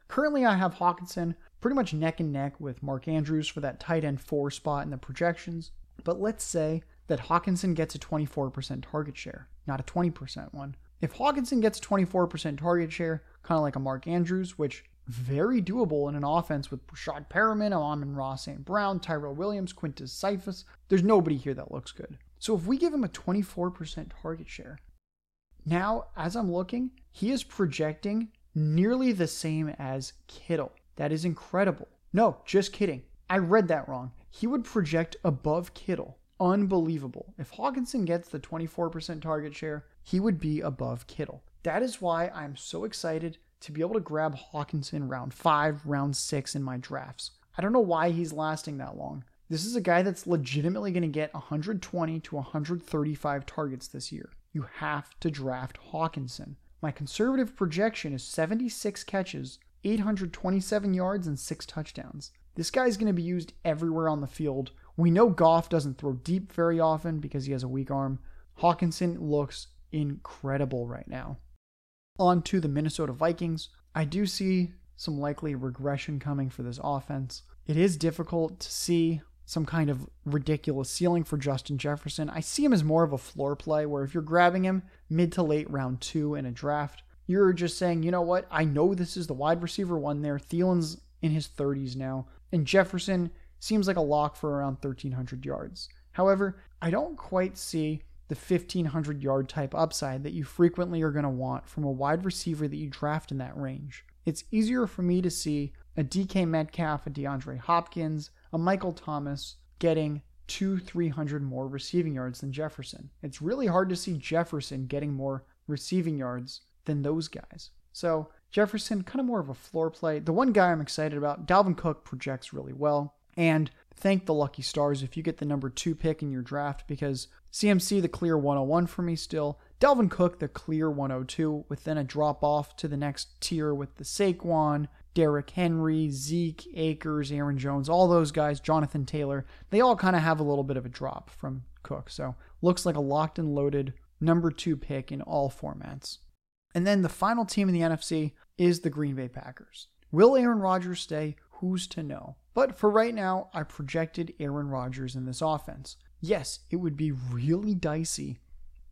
Currently, I have Hockenson pretty much neck and neck with Mark Andrews for that tight end four spot in the projections. But let's say that Hockenson gets a 24% target share, not a 20% one. If Hockenson gets a 24% target share, kind of like a Mark Andrews, which very doable in an offense with Breshad Perriman, Amon-Ra St. Brown, Tyrell Williams, Quintez Cephus. There's nobody here that looks good. So if we give him a 24% target share, now as I'm looking, he is projecting nearly the same as Kittle. That is incredible. No, just kidding. I read that wrong. He would project above Kittle. Unbelievable. If Hockenson gets the 24% target share, he would be above Kittle. That is why I'm so excited to be able to grab Hockenson round five, round six in my drafts. I don't know why he's lasting that long. This is a guy that's legitimately going to get 120 to 135 targets this year. You have to draft Hockenson. My conservative projection is 76 catches, 827 yards, and six touchdowns. This guy's going to be used everywhere on the field. We know Goff doesn't throw deep very often because he has a weak arm. Hockenson looks incredible right now. On to the Minnesota Vikings. I do see some likely regression coming for this offense. It is difficult to see some kind of ridiculous ceiling for Justin Jefferson. I see him as more of a floor play where if you're grabbing him mid to late round two in a draft, you're just saying, you know what? I know this is the wide receiver one there. Thielen's in his 30s now, and Jefferson seems like a lock for around 1,300 yards. However, I don't quite see the 1,500 yard type upside that you frequently are going to want from a wide receiver that you draft in that range. It's easier for me to see a DK Metcalf, a DeAndre Hopkins, a Michael Thomas getting two, 300 more receiving yards than Jefferson. It's really hard to see Jefferson getting more receiving yards than those guys. So Jefferson, kind of more of a floor play. The one guy I'm excited about, Dalvin Cook projects really well. And thank the lucky stars if you get the number two pick in your draft because CMC the clear 101 for me still. Dalvin Cook the clear 102 with then a drop off to the next tier with the Saquon, Derrick Henry, Zeke, Akers, Aaron Jones, all those guys, Jonathan Taylor, they all kind of have a little bit of a drop from Cook. So looks like a locked and loaded number two pick in all formats. And then the final team in the NFC is the Green Bay Packers. Will Aaron Rodgers stay? Who's to know? But for right now, I projected Aaron Rodgers in this offense. Yes, it would be really dicey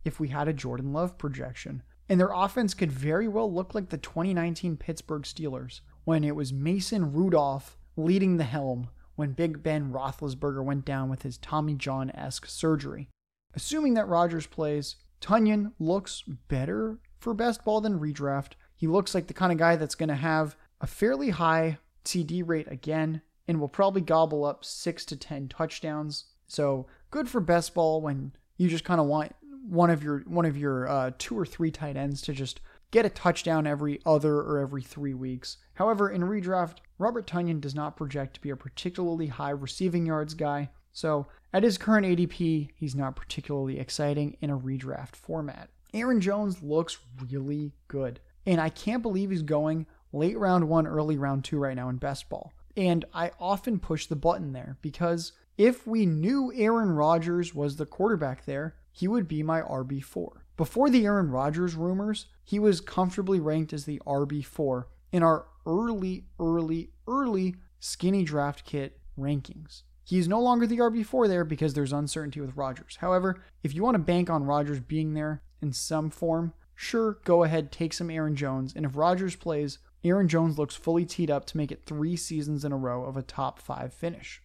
if we had a Jordan Love projection. And their offense could very well look like the 2019 Pittsburgh Steelers when it was Mason Rudolph leading the helm when Big Ben Roethlisberger went down with his Tommy John esque surgery. Assuming that Rodgers plays, Tonyan looks better for best ball than redraft. He looks like the kind of guy that's going to have a fairly high TD rate again and will probably gobble up six to 10 touchdowns. So good for best ball when you just kind of want one of your one of your uh, two or three tight ends to just get a touchdown every other or every three weeks. However, in redraft, Robert Tonyan does not project to be a particularly high receiving yards guy. So at his current ADP, he's not particularly exciting in a redraft format. Aaron Jones looks really good. And I can't believe he's going late round one, early round two right now in best ball. And I often push the button there because if we knew Aaron Rodgers was the quarterback there, he would be my RB4. Before the Aaron Rodgers rumors, he was comfortably ranked as the RB4 in our early, early, early skinny draft kit rankings. He is no longer the RB4 there because there's uncertainty with Rodgers. However, if you want to bank on Rodgers being there in some form, sure, go ahead, take some Aaron Jones. And if Rodgers plays, Aaron Jones looks fully teed up to make it three seasons in a row of a top five finish.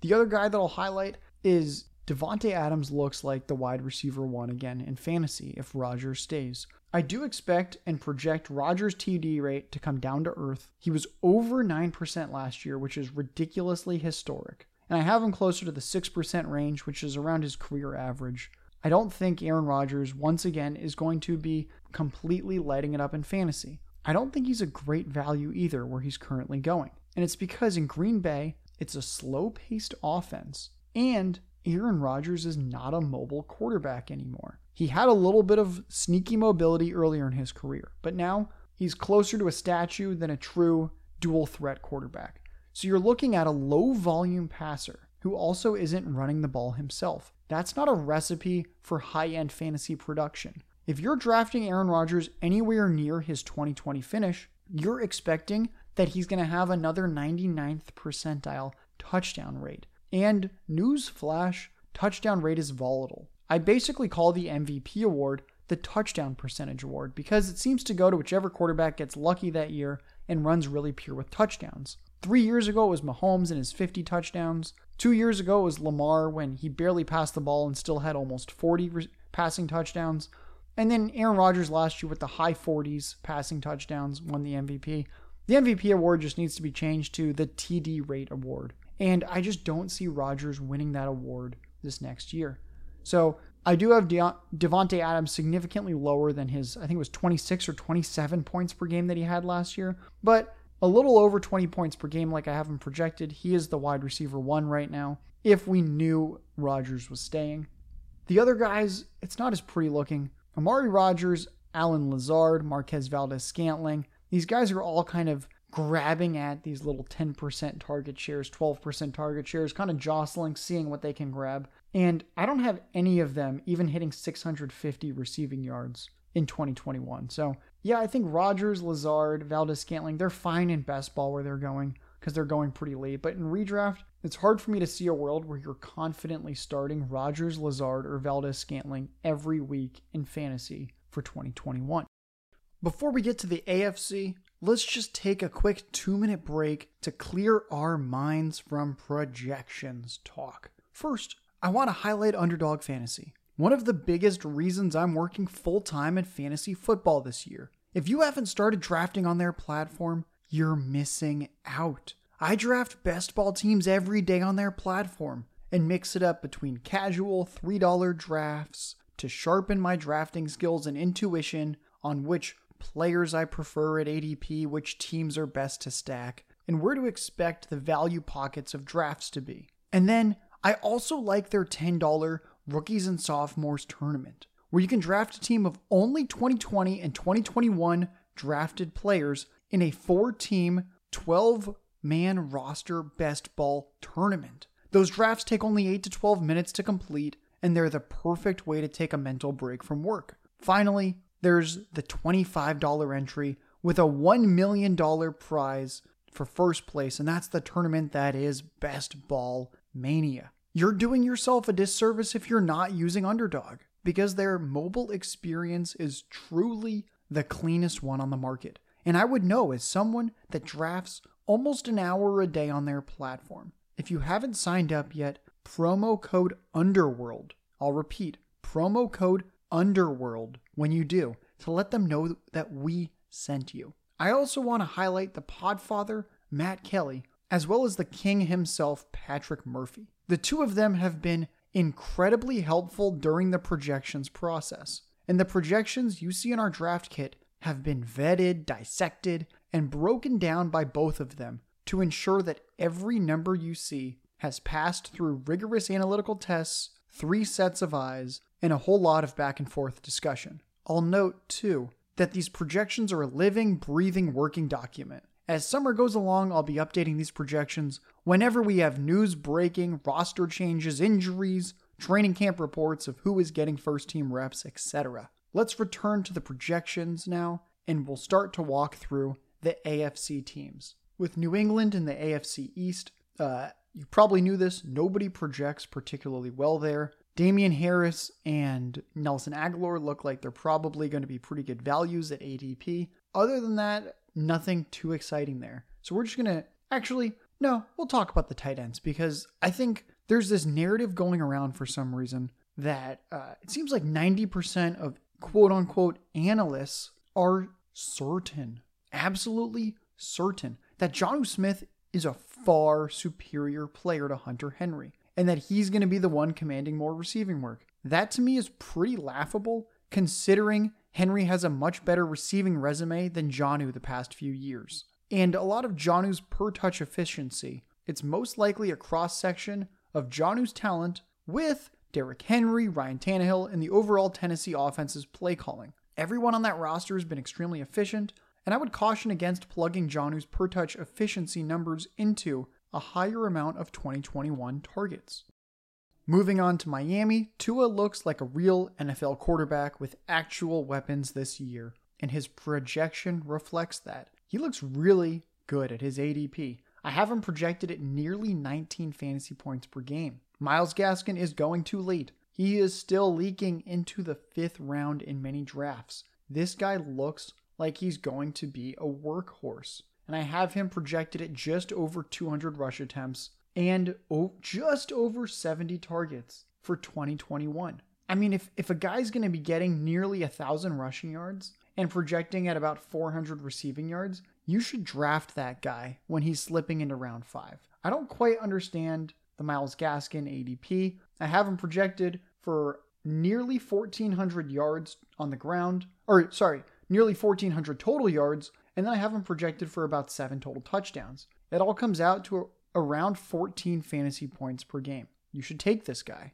The other guy that I'll highlight is Davante Adams looks like the wide receiver one again in fantasy if Rodgers stays. I do expect and project Rodgers' TD rate to come down to earth. He was over 9% last year, which is ridiculously historic. And I have him closer to the 6% range, which is around his career average. I don't think Aaron Rodgers, once again, is going to be completely lighting it up in fantasy. I don't think he's a great value either where he's currently going. And it's because in Green Bay, it's a slow paced offense. And Aaron Rodgers is not a mobile quarterback anymore. He had a little bit of sneaky mobility earlier in his career, but now he's closer to a statue than a true dual threat quarterback. So you're looking at a low volume passer who also isn't running the ball himself. That's not a recipe for high end fantasy production. If you're drafting Aaron Rodgers anywhere near his 2020 finish, you're expecting that he's going to have another 99th percentile touchdown rate. And newsflash, touchdown rate is volatile. I basically call the MVP award the touchdown percentage award because it seems to go to whichever quarterback gets lucky that year and runs really pure with touchdowns. Three years ago, it was Mahomes and his 50 touchdowns. Two years ago, it was Lamar when he barely passed the ball and still had almost 40 re- passing touchdowns. And then Aaron Rodgers last year with the high 40s passing touchdowns won the MVP. The MVP award just needs to be changed to the TD rate award. And I just don't see Rodgers winning that award this next year. So I do have De- Davante Adams significantly lower than his, I think it was 26 or 27 points per game that he had last year. But a little over 20 points per game, like I have him projected. He is the wide receiver one right now, if we knew Rodgers was staying. The other guys, it's not as pretty looking. Amari Rodgers, Allen Lazard, Marquez Valdes Scantling, these guys are all kind of grabbing at these little 10% target shares, 12% target shares, kind of jostling, seeing what they can grab. And I don't have any of them even hitting 650 receiving yards in 2021. So yeah, I think Rodgers, Lazard, Valdes Scantling, they're fine in best ball where they're going because they're going pretty late. But in redraft, it's hard for me to see a world where you're confidently starting Rodgers, Lazard, or Valdes Scantling every week in fantasy for 2021. Before we get to the AFC, let's just take a quick two minute break to clear our minds from projections talk. First, I want to highlight Underdog Fantasy. One of the biggest reasons I'm working full time in fantasy football this year. If you haven't started drafting on their platform, you're missing out. I draft best ball teams every day on their platform and mix it up between casual $3 drafts to sharpen my drafting skills and intuition on which players I prefer at ADP, which teams are best to stack, and where to expect the value pockets of drafts to be. And then I also like their $10 Rookies and Sophomores Tournament, where you can draft a team of only 2020 and 2021 drafted players in a four team, 12 man roster best ball tournament. Those drafts take only 8 to 12 minutes to complete, and they're the perfect way to take a mental break from work. Finally, there's the $25 entry with a $1 million prize for first place, and that's the tournament that is Best Ball Mania. You're doing yourself a disservice if you're not using Underdog because their mobile experience is truly the cleanest one on the market. And I would know as someone that drafts almost an hour a day on their platform. If you haven't signed up yet, promo code Underworld. I'll repeat, promo code Underworld when you do to let them know that we sent you. I also want to highlight the Podfather, Matt Kelley, as well as the king himself, Patrick Murphy. The two of them have been incredibly helpful during the projections process. And the projections you see in our draft kit have been vetted, dissected, and broken down by both of them to ensure that every number you see has passed through rigorous analytical tests, three sets of eyes, and a whole lot of back and forth discussion. I'll note, too, that these projections are a living, breathing, working document. As summer goes along, I'll be updating these projections whenever we have news breaking, roster changes, injuries, training camp reports of who is getting first team reps, etc. Let's return to the projections now, and we'll start to walk through the AFC teams. With New England in the AFC East, uh, you probably knew this, nobody projects particularly well there. Damien Harris and Nelson Agholor look like they're probably going to be pretty good values at ADP. Other than that, nothing too exciting there. So we're just going to actually, no, we'll talk about the tight ends because I think there's this narrative going around for some reason that uh, it seems like 90% of quote unquote analysts are certain, absolutely certain, that Jonnu Smith is a far superior player to Hunter Henry and that he's going to be the one commanding more receiving work. That to me is pretty laughable considering Henry has a much better receiving resume than Jonnu the past few years. And a lot of Jonnu's per touch efficiency, it's most likely a cross section of Jonnu's talent with Derrick Henry, Ryan Tannehill, and the overall Tennessee offense's play calling. Everyone on that roster has been extremely efficient, and I would caution against plugging Jonnu's per touch efficiency numbers into a higher amount of 2021 targets. Moving on to Miami, Tua looks like a real NFL quarterback with actual weapons this year, and his projection reflects that. He looks really good at his ADP. I have him projected at nearly 19 fantasy points per game. Myles Gaskin is going too late. He is still leaking into the fifth round in many drafts. This guy looks like he's going to be a workhorse. And I have him projected at just over 200 rush attempts and just over 70 targets for 2021. I mean, if, if a guy's going to be getting nearly a 1,000 rushing yards and projecting at about 400 receiving yards, you should draft that guy when he's slipping into round five. I don't quite understand the Myles Gaskin ADP. I have him projected for nearly 1,400 yards on the ground, or sorry, nearly 1,400 total yards, and then I have him projected for about seven total touchdowns. It all comes out to around 14 fantasy points per game. You should take this guy.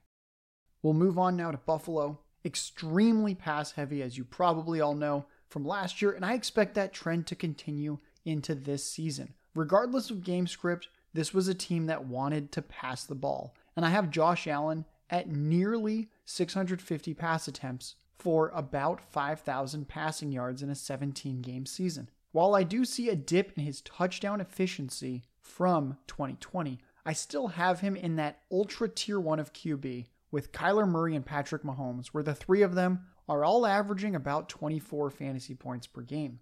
We'll move on now to Buffalo. Extremely pass heavy, as you probably all know from last year, and I expect that trend to continue into this season. Regardless of game script, this was a team that wanted to pass the ball. And I have Josh Allen at nearly 650 pass attempts for about 5,000 passing yards in a 17 game season. While I do see a dip in his touchdown efficiency from 2020, I still have him in that ultra tier 1 of QB with Kyler Murray and Patrick Mahomes, where the three of them are all averaging about 24 fantasy points per game.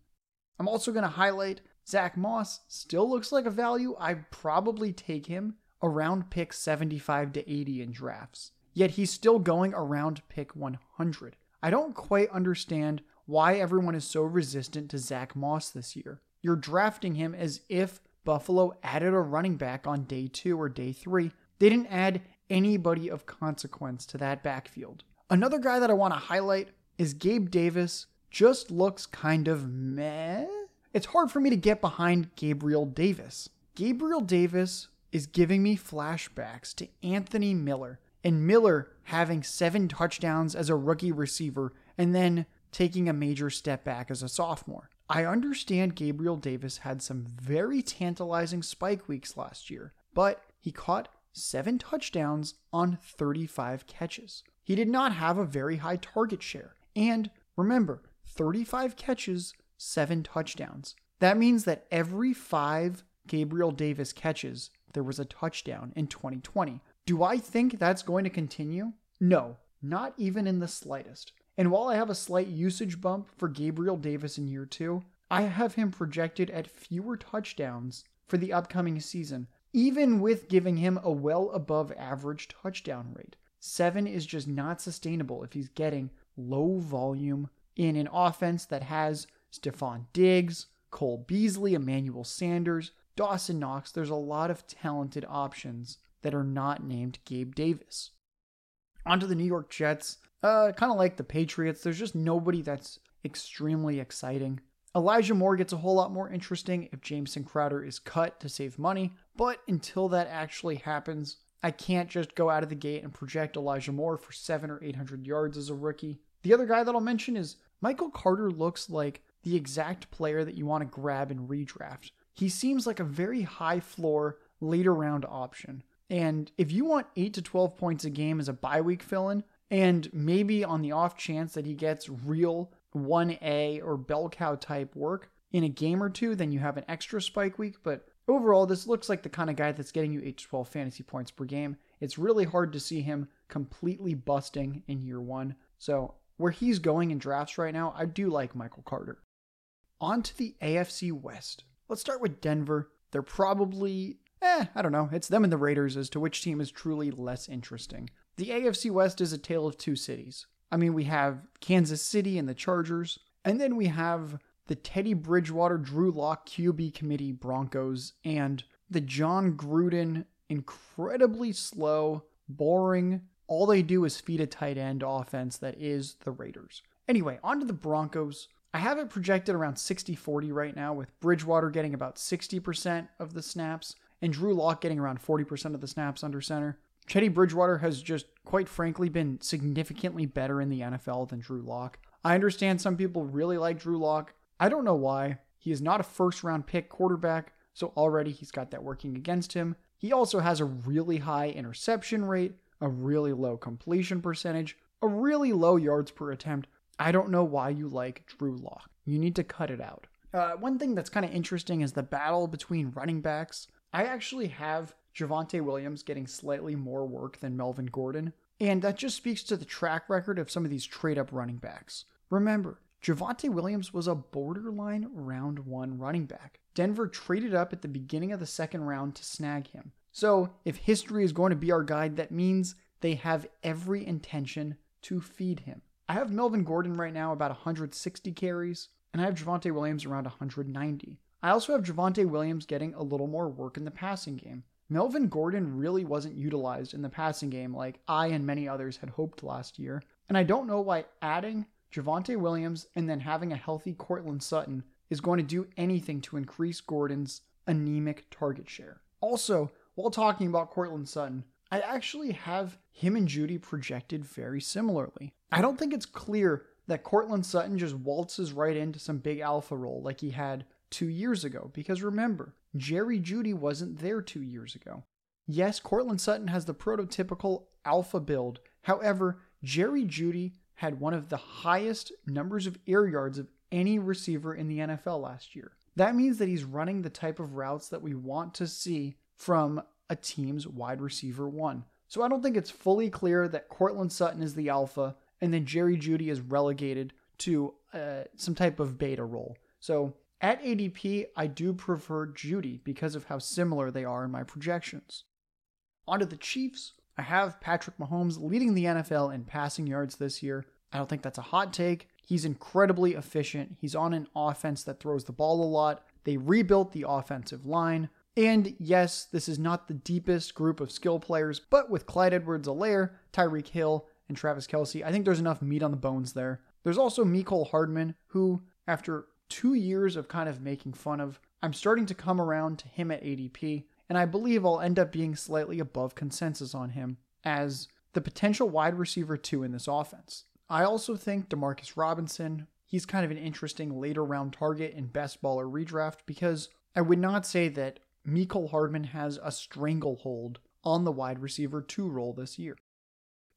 I'm also going to highlight Zach Moss still looks like a value. I'd probably take him around pick 75 to 80 in drafts. Yet he's still going around pick 100. I don't quite understand why everyone is so resistant to Zach Moss this year. You're drafting him as if Buffalo added a running back on day two or day three. They didn't add anybody of consequence to that backfield. Another guy that I want to highlight is Gabe Davis. Just looks kind of meh it's hard for me to get behind Gabriel Davis. Gabriel Davis is giving me flashbacks to Anthony Miller and Miller having seven touchdowns as a rookie receiver and then taking a major step back as a sophomore. I understand Gabriel Davis had some very tantalizing spike weeks last year, but he caught seven touchdowns on 35 catches. He did not have a very high target share. And remember, 35 catches seven touchdowns. That means that every five Gabriel Davis catches, there was a touchdown in 2020. Do I think that's going to continue? No, not even in the slightest. And while I have a slight usage bump for Gabriel Davis in year two, I have him projected at fewer touchdowns for the upcoming season, even with giving him a well above average touchdown rate. Seven is just not sustainable if he's getting low volume in an offense that has Stefon Diggs, Cole Beasley, Emmanuel Sanders, Dawson Knox. There's a lot of talented options that are not named Gabe Davis. Onto the New York Jets. Uh, kind of like the Patriots, there's just nobody that's extremely exciting. Elijah Moore gets a whole lot more interesting if Jamison Crowder is cut to save money, but until that actually happens, I can't just go out of the gate and project Elijah Moore for seven or 800 yards as a rookie. The other guy that I'll mention is Michael Carter looks like the exact player that you want to grab and redraft. He seems like a very high floor, later round option. And if you want 8 to 12 points a game as a bye week fill in, and maybe on the off chance that he gets real 1A or bell cow type work in a game or two, then you have an extra spike week. But overall, this looks like the kind of guy that's getting you 8 to 12 fantasy points per game. It's really hard to see him completely busting in year one. So, where he's going in drafts right now, I do like Michael Carter. On to the AFC West. Let's start with Denver. They're probably eh, I don't know. It's them and the Raiders as to which team is truly less interesting. The AFC West is a tale of two cities. I mean, we have Kansas City and the Chargers, and then we have the Teddy Bridgewater Drew Lock QB committee Broncos and the Jon Gruden incredibly slow, boring, all they do is feed a tight end offense that is the Raiders. Anyway, on to the Broncos. I have it projected around 60 40 right now, with Bridgewater getting about 60% of the snaps and Drew Lock getting around 40% of the snaps under center. Teddy Bridgewater has just, quite frankly, been significantly better in the NFL than Drew Lock. I understand some people really like Drew Lock. I don't know why. He is not a first round pick quarterback, so already he's got that working against him. He also has a really high interception rate, a really low completion percentage, a really low yards per attempt. I don't know why you like Drew Lock. You need to cut it out. Uh, one thing that's kind of interesting is the battle between running backs. I actually have Javonte Williams getting slightly more work than Melvin Gordon, and that just speaks to the track record of some of these trade up running backs. Remember, Javonte Williams was a borderline round one running back. Denver traded up at the beginning of the second round to snag him. So, if history is going to be our guide, that means they have every intention to feed him. I have Melvin Gordon right now about 160 carries, and I have Javonte Williams around 190. I also have Javonte Williams getting a little more work in the passing game. Melvin Gordon really wasn't utilized in the passing game like I and many others had hoped last year, and I don't know why adding Javonte Williams and then having a healthy Courtland Sutton is going to do anything to increase Gordon's anemic target share. Also, while talking about Courtland Sutton, I actually have him and Jeudy projected very similarly. I don't think it's clear that Courtland Sutton just waltzes right into some big alpha role like he had two years ago, because remember, Jerry Jeudy wasn't there two years ago. Yes, Courtland Sutton has the prototypical alpha build. However, Jerry Jeudy had one of the highest numbers of air yards of any receiver in the NFL last year. That means that he's running the type of routes that we want to see from a team's wide receiver one. So I don't think it's fully clear that Courtland Sutton is the alpha and then Jerry Jeudy is relegated to uh, some type of beta role. So at ADP, I do prefer Jeudy because of how similar they are in my projections. Onto the Chiefs. I have Patrick Mahomes leading the NFL in passing yards this year. I don't think that's a hot take. He's incredibly efficient. He's on an offense that throws the ball a lot. They rebuilt the offensive line. And yes, this is not the deepest group of skill players, but with Clyde Edwards Helaire, Tyreek Hill, and Travis Kelce, I think there's enough meat on the bones there. There's also Mecole Hardman, who, after two years of kind of making fun of, I'm starting to come around to him at ADP, and I believe I'll end up being slightly above consensus on him as the potential wide receiver two in this offense. I also think Demarcus Robinson, he's kind of an interesting later round target in best ball or redraft because I would not say that Mecole Hardman has a stranglehold on the wide receiver two role this year.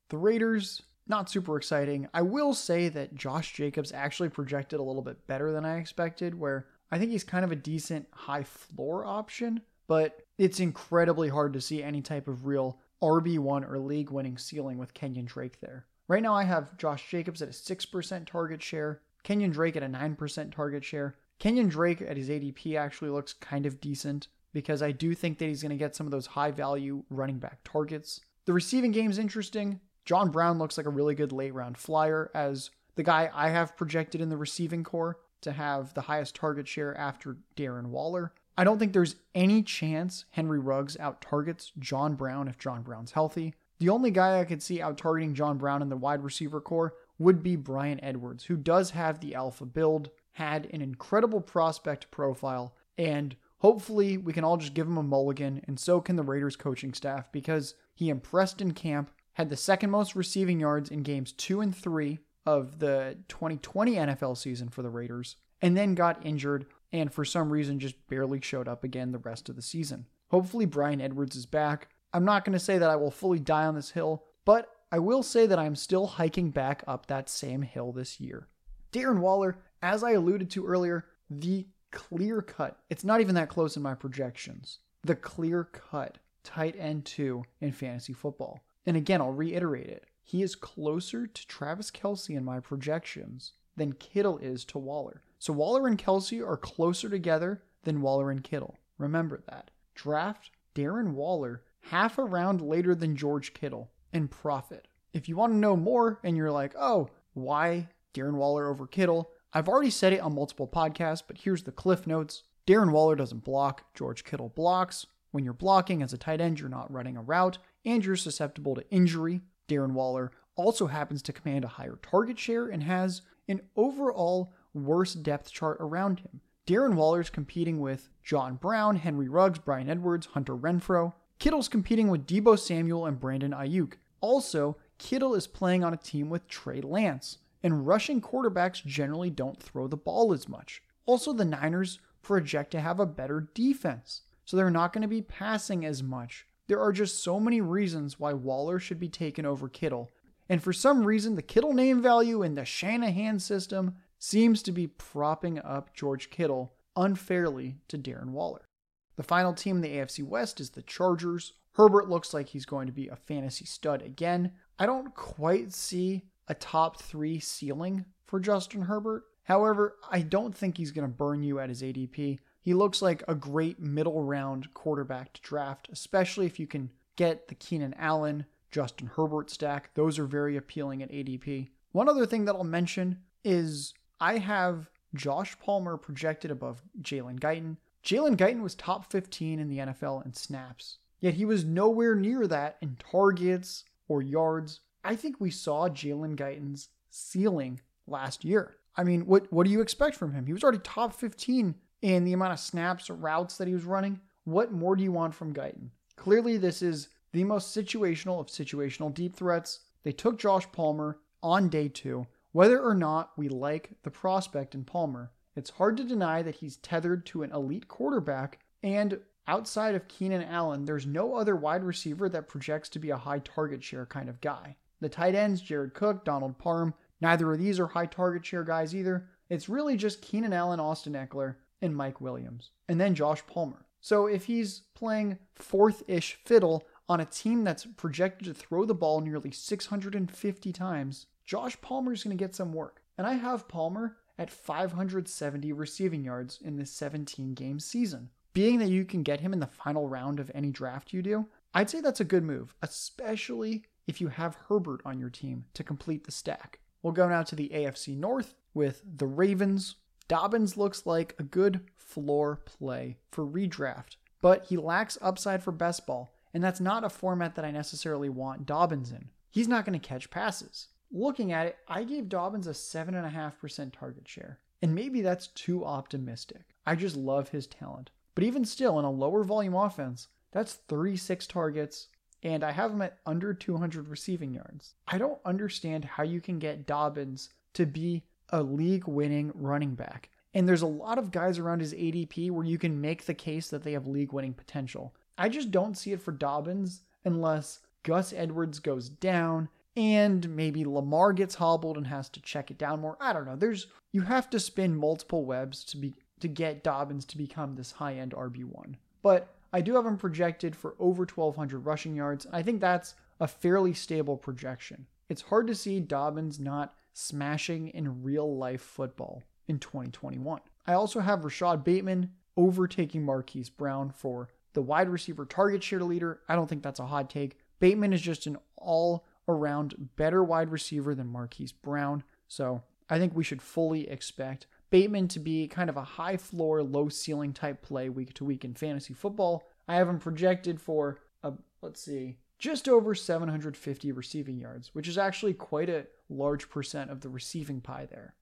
The Raiders, not super exciting. I will say that Josh Jacobs actually projected a little bit better than I expected, where I think he's kind of a decent high floor option, but it's incredibly hard to see any type of real RB1 or league winning ceiling with Kenyan Drake there. Right now, I have Josh Jacobs at a 6% target share, Kenyan Drake at a 9% target share. Kenyan Drake at his ADP actually looks kind of decent because I do think that he's going to get some of those high value running back targets. The receiving game is interesting. John Brown looks like a really good late round flyer as the guy I have projected in the receiving corps to have the highest target share after Darren Waller. I don't think there's any chance Henry Ruggs out targets John Brown if John Brown's healthy. The only guy I could see out targeting John Brown in the wide receiver corps would be Bryan Edwards, who does have the alpha build, had an incredible prospect profile, and Hopefully, we can all just give him a mulligan, and so can the Raiders coaching staff because he impressed in camp, had the second most receiving yards in games two and three of the 2020 NFL season for the Raiders, and then got injured and for some reason just barely showed up again the rest of the season. Hopefully, Bryan Edwards is back. I'm not going to say that I will fully die on this hill, but I will say that I'm still hiking back up that same hill this year. Darren Waller, as I alluded to earlier, the clear cut. It's not even that close in my projections. The clear cut tight end two in fantasy football. And again, I'll reiterate it. He is closer to Travis Kelce in my projections than Kittle is to Waller. So Waller and Kelsey are closer together than Waller and Kittle. Remember that. Draft Darren Waller half a round later than George Kittle and profit. If you want to know more and you're like, oh, why Darren Waller over Kittle? I've already said it on multiple podcasts, but here's the cliff notes. Darren Waller doesn't block, George Kittle blocks. When you're blocking as a tight end, you're not running a route and you're susceptible to injury. Darren Waller also happens to command a higher target share and has an overall worse depth chart around him. Darren Waller's competing with John Brown, Henry Ruggs, Bryan Edwards, Hunter Renfrow. Kittle's competing with Deebo Samuel and Brandon Aiyuk. Also, Kittle is playing on a team with Trey Lance, and rushing quarterbacks generally don't throw the ball as much. Also, the Niners project to have a better defense, so they're not going to be passing as much. There are just so many reasons why Waller should be taken over Kittle, and for some reason, the Kittle name value in the Shanahan system seems to be propping up George Kittle unfairly to Darren Waller. The final team in the AFC West is the Chargers. Herbert looks like he's going to be a fantasy stud again. I don't quite see a top three ceiling for Justin Herbert. However, I don't think he's going to burn you at his ADP. He looks like a great middle round quarterback to draft, especially if you can get the Keenan Allen, Justin Herbert stack. Those are very appealing at ADP. One other thing that I'll mention is I have Josh Palmer projected above Jalen Guyton. Jalen Guyton was top 15 in the NFL in snaps, yet he was nowhere near that in targets or yards. I think we saw Jalen Guyton's ceiling last year. I mean, what what do you expect from him? He was already top 15 in the amount of snaps or routes that he was running. What more do you want from Guyton? Clearly, this is the most situational of situational deep threats. They took Josh Palmer on day two. Whether or not we like the prospect in Palmer, it's hard to deny that he's tethered to an elite quarterback, and outside of Keenan Allen, there's no other wide receiver that projects to be a high target share kind of guy. The tight ends, Jared Cook, Donald Parham, neither of these are high target share guys either. It's really just Keenan Allen, Austin Ekeler, and Mike Williams, and then Josh Palmer. So if he's playing fourth ish fiddle, on a team that's projected to throw the ball nearly 650 times, Josh Palmer is going to get some work. And I have Palmer at 570 receiving yards in this 17 game season. Being that you can get him in the final round of any draft you do, I'd say that's a good move, especially if you have Herbert on your team to complete the stack. We'll go now to the AFC North with the Ravens. Dobbins looks like a good floor play for redraft, but he lacks upside for best ball and that's not a format that I necessarily want Dobbins in. He's not going to catch passes. Looking at it, I gave Dobbins a 7.5% target share, and maybe that's too optimistic. I just love his talent. But even still, in a lower volume offense, that's 36 targets, and I have him at under 200 receiving yards. I don't understand how you can get Dobbins to be a league winning running back. And there's a lot of guys around his ADP where you can make the case that they have league winning potential. I just don't see it for Dobbins unless Gus Edwards goes down and maybe Lamar gets hobbled and has to check it down more. I don't know. There's you have to spin multiple webs to be to get Dobbins to become this high-end RB1. But I do have him projected for over 1200 rushing yards. I think that's a fairly stable projection. It's hard to see Dobbins not smashing in real life football in 2021. I also have Rashod Bateman overtaking Marquise Brown for the wide receiver target share leader. I don't think that's a hot take. Bateman is just an all around better wide receiver than Marquise Brown. So I think we should fully expect Bateman to be kind of a high floor, low ceiling type play week to week in fantasy football. I have him projected for a, let's see, just over 750 receiving yards, which is actually quite a large percent of the receiving pie there.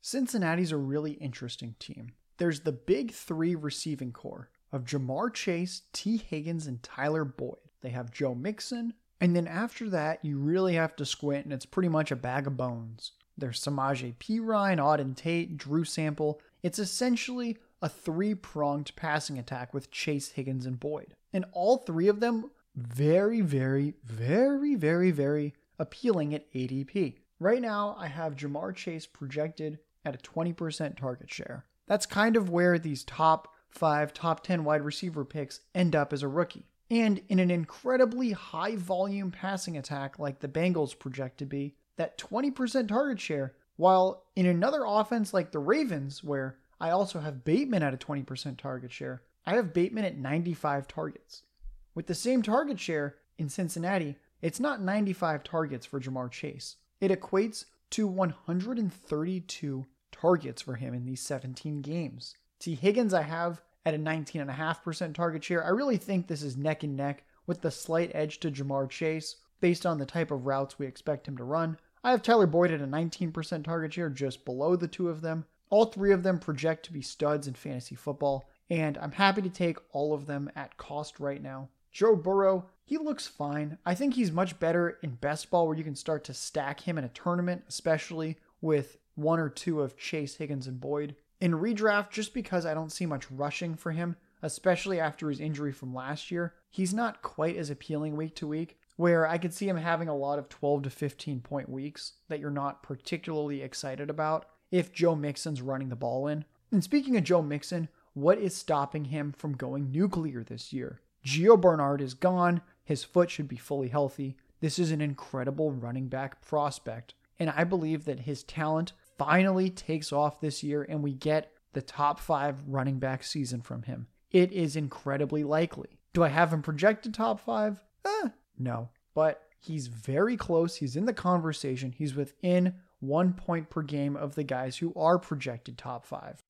Cincinnati's a really interesting team. There's the big three receiving corps of Ja'Marr Chase, Tee Higgins, and Tyler Boyd. They have Joe Mixon, and then after that, you really have to squint, and it's pretty much a bag of bones. There's Samaje Perine, Auden Tate, Drew Sample. It's essentially a three pronged passing attack with Chase, Higgins, and Boyd. And all three of them very, very, very, very, very appealing at ADP. Right now, I have Ja'Marr Chase projected at a 20% target share. That's kind of where these top five top 10 wide receiver picks end up as a rookie. And in an incredibly high volume passing attack like the Bengals project to be, that 20% target share, while in another offense like the Ravens, where I also have Bateman at a 20% target share, I have Bateman at 95 targets. With the same target share in Cincinnati, it's not 95 targets for Ja'Marr Chase. It equates to 132 targets for him in these 17 games. Tee Higgins, I have at a 19.5% target share. I really think this is neck and neck with the slight edge to Ja'Marr Chase based on the type of routes we expect him to run. I have Tyler Boyd at a 19% target share, just below the two of them. All three of them project to be studs in fantasy football, and I'm happy to take all of them at cost right now. Joe Burrow, he looks fine. I think he's much better in best ball where you can start to stack him in a tournament, especially with one or two of Chase, Higgins, and Boyd. In redraft, just because I don't see much rushing for him, especially after his injury from last year, he's not quite as appealing week to week. Where I could see him having a lot of 12 to 15 point weeks that you're not particularly excited about if Joe Mixon's running the ball in. And speaking of Joe Mixon, what is stopping him from going nuclear this year? Gio Bernard is gone. His foot should be fully healthy. This is an incredible running back prospect. And I believe that his talent finally takes off this year and we get the top five running back season from him. It is incredibly likely. Do I have him projected top five? Eh, no. But he's very close. He's in the conversation. He's within one point per game of the guys who are projected top five.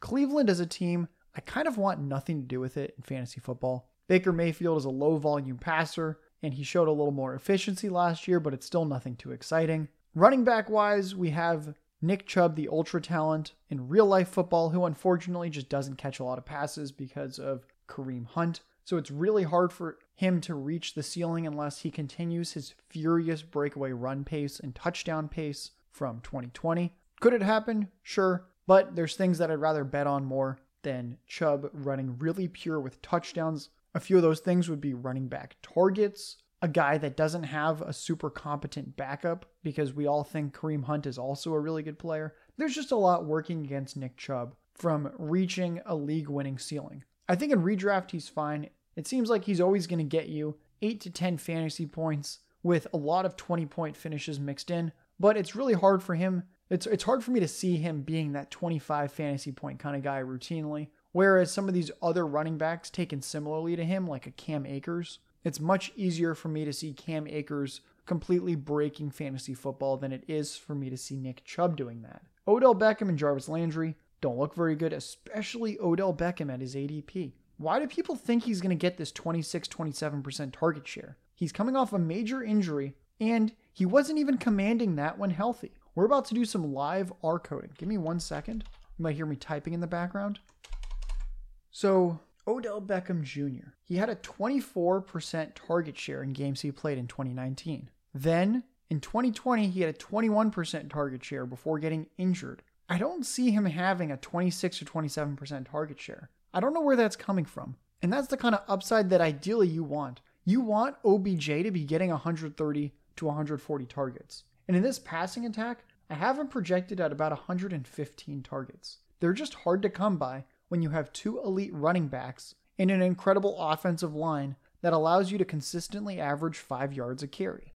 Cleveland as a team, I kind of want nothing to do with it in fantasy football. Baker Mayfield is a low volume passer, and he showed a little more efficiency last year, but it's still nothing too exciting. Running back wise, we have Nick Chubb, the ultra talent in real life football, who unfortunately just doesn't catch a lot of passes because of Kareem Hunt. So it's really hard for him to reach the ceiling unless he continues his furious breakaway run pace and touchdown pace from 2020. Could it happen? Sure. But there's things that I'd rather bet on more than Chubb running really pure with touchdowns. A few of those things would be running back targets, a guy that doesn't have a super competent backup because we all think Kareem Hunt is also a really good player. There's just a lot working against Nick Chubb from reaching a league winning ceiling. I think in redraft he's fine. It seems like he's always going to get you 8 to 10 fantasy points with a lot of 20 point finishes mixed in, but it's really hard for him. It's it's hard for me to see him being that 25 fantasy point kind of guy routinely. Whereas some of these other running backs taken similarly to him, like a Cam Akers, it's much easier for me to see Cam Akers completely breaking fantasy football than it is for me to see Nick Chubb doing that. Odell Beckham and Jarvis Landry don't look very good, especially Odell Beckham at his ADP. Why do people think he's going to get this 26 27% target share? He's coming off a major injury, and he wasn't even commanding that when healthy. We're about to do some live R coding. Give me one second. You might hear me typing in the background. So, Odell Beckham Jr. He had a 24% target share in games he played in 2019. Then, in 2020, he had a 21% target share before getting injured. I don't see him having a 26 or 27% target share. I don't know where that's coming from. And that's the kind of upside that ideally you want. You want OBJ to be getting 130 to 140 targets. And in this passing attack, I have him projected at about 115 targets. They're just hard to come by when you have two elite running backs and an incredible offensive line that allows you to consistently average five yards a carry.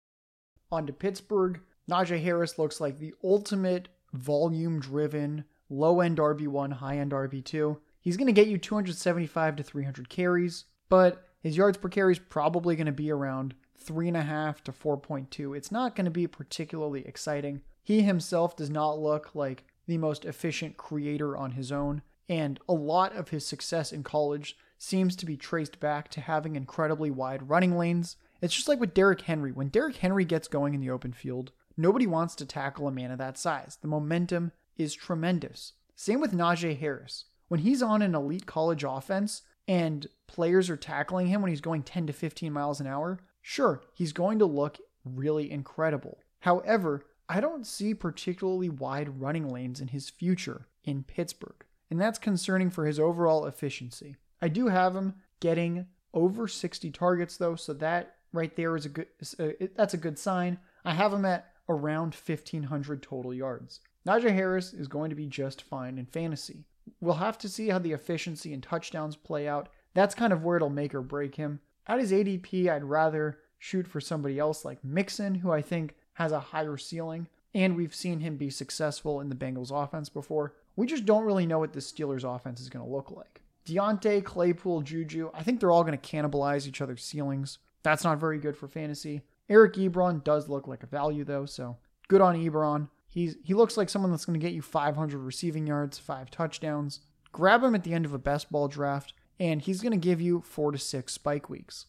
On to Pittsburgh, Najee Harris looks like the ultimate volume driven, low end RB1, high end RB2. He's going to get you 275 to 300 carries, but his yards per carry is probably going to be around 3.5 to 4.2. It's not going to be particularly exciting. He himself does not look like the most efficient creator on his own. And a lot of his success in college seems to be traced back to having incredibly wide running lanes. It's just like with Derrick Henry. When Derrick Henry gets going in the open field, nobody wants to tackle a man of that size. The momentum is tremendous. Same with Najee Harris. When he's on an elite college offense and players are tackling him when he's going 10 to 15 miles an hour, sure, he's going to look really incredible. However, I don't see particularly wide running lanes in his future in Pittsburgh and that's concerning for his overall efficiency. I do have him getting over 60 targets though, so that right there is a good uh, that's a good sign. I have him at around 1500 total yards. Najee Harris is going to be just fine in fantasy. We'll have to see how the efficiency and touchdowns play out. That's kind of where it'll make or break him. At his ADP, I'd rather shoot for somebody else like Mixon, who I think has a higher ceiling, and we've seen him be successful in the Bengals offense before. We just don't really know what the Steelers offense is going to look like. Diontae, Claypool, Juju, I think they're all going to cannibalize each other's ceilings. That's not very good for fantasy. Eric Ebron does look like a value though, so good on Ebron. He's he looks like someone that's going to get you 500 receiving yards, five touchdowns. Grab him at the end of a best ball draft, and he's going to give you four to six spike weeks.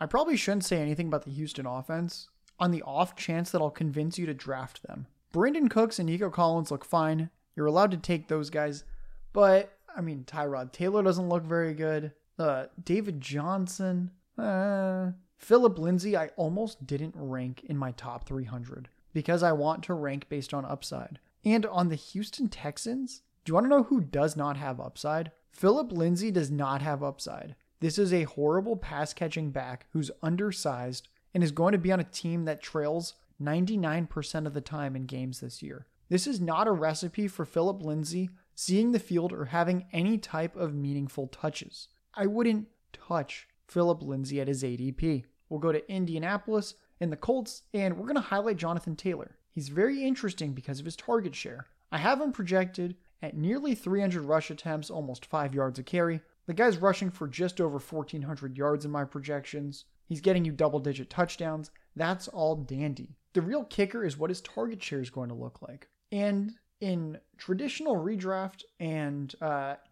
I probably shouldn't say anything about the Houston offense on the off chance that I'll convince you to draft them. Brandin Cooks and Nico Collins look fine. You're allowed to take those guys, but I mean Tyrod Taylor doesn't look very good. Uh, David Johnson, uh, Phillip Lindsay, I almost didn't rank in my top 300 because I want to rank based on upside. And on the Houston Texans, do you want to know who does not have upside? Phillip Lindsay does not have upside. This is a horrible pass catching back who's undersized and is going to be on a team that trails 99% of the time in games this year. This is not a recipe for Phillip Lindsay seeing the field or having any type of meaningful touches. I wouldn't touch Phillip Lindsay at his ADP. We'll go to Indianapolis and the Colts, and we're going to highlight Jonathan Taylor. He's very interesting because of his target share. I have him projected at nearly 300 rush attempts, almost 5 yards a carry. The guy's rushing for just over 1,400 yards in my projections. He's getting you double digit touchdowns. That's all dandy. The real kicker is what his target share is going to look like. And in traditional redraft and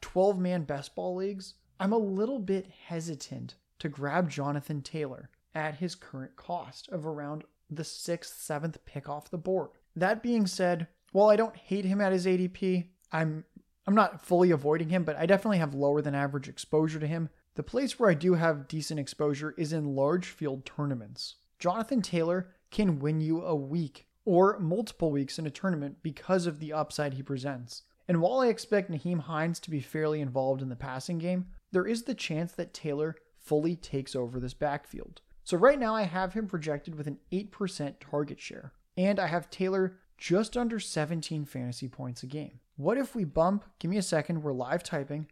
12 uh, man best ball leagues, I'm a little bit hesitant to grab Jonathan Taylor at his current cost of around the sixth, seventh pick off the board. That being said, while I don't hate him at his ADP, I'm I'm not fully avoiding him, but I definitely have lower than average exposure to him. The place where I do have decent exposure is in large field tournaments. Jonathan Taylor can win you a week or multiple weeks in a tournament because of the upside he presents. And while I expect Nyheim Hines to be fairly involved in the passing game, there is the chance that Taylor fully takes over this backfield. So right now I have him projected with an 8% target share, and I have Taylor just under 17 fantasy points a game. What if we bump, give me a second, we're live typing.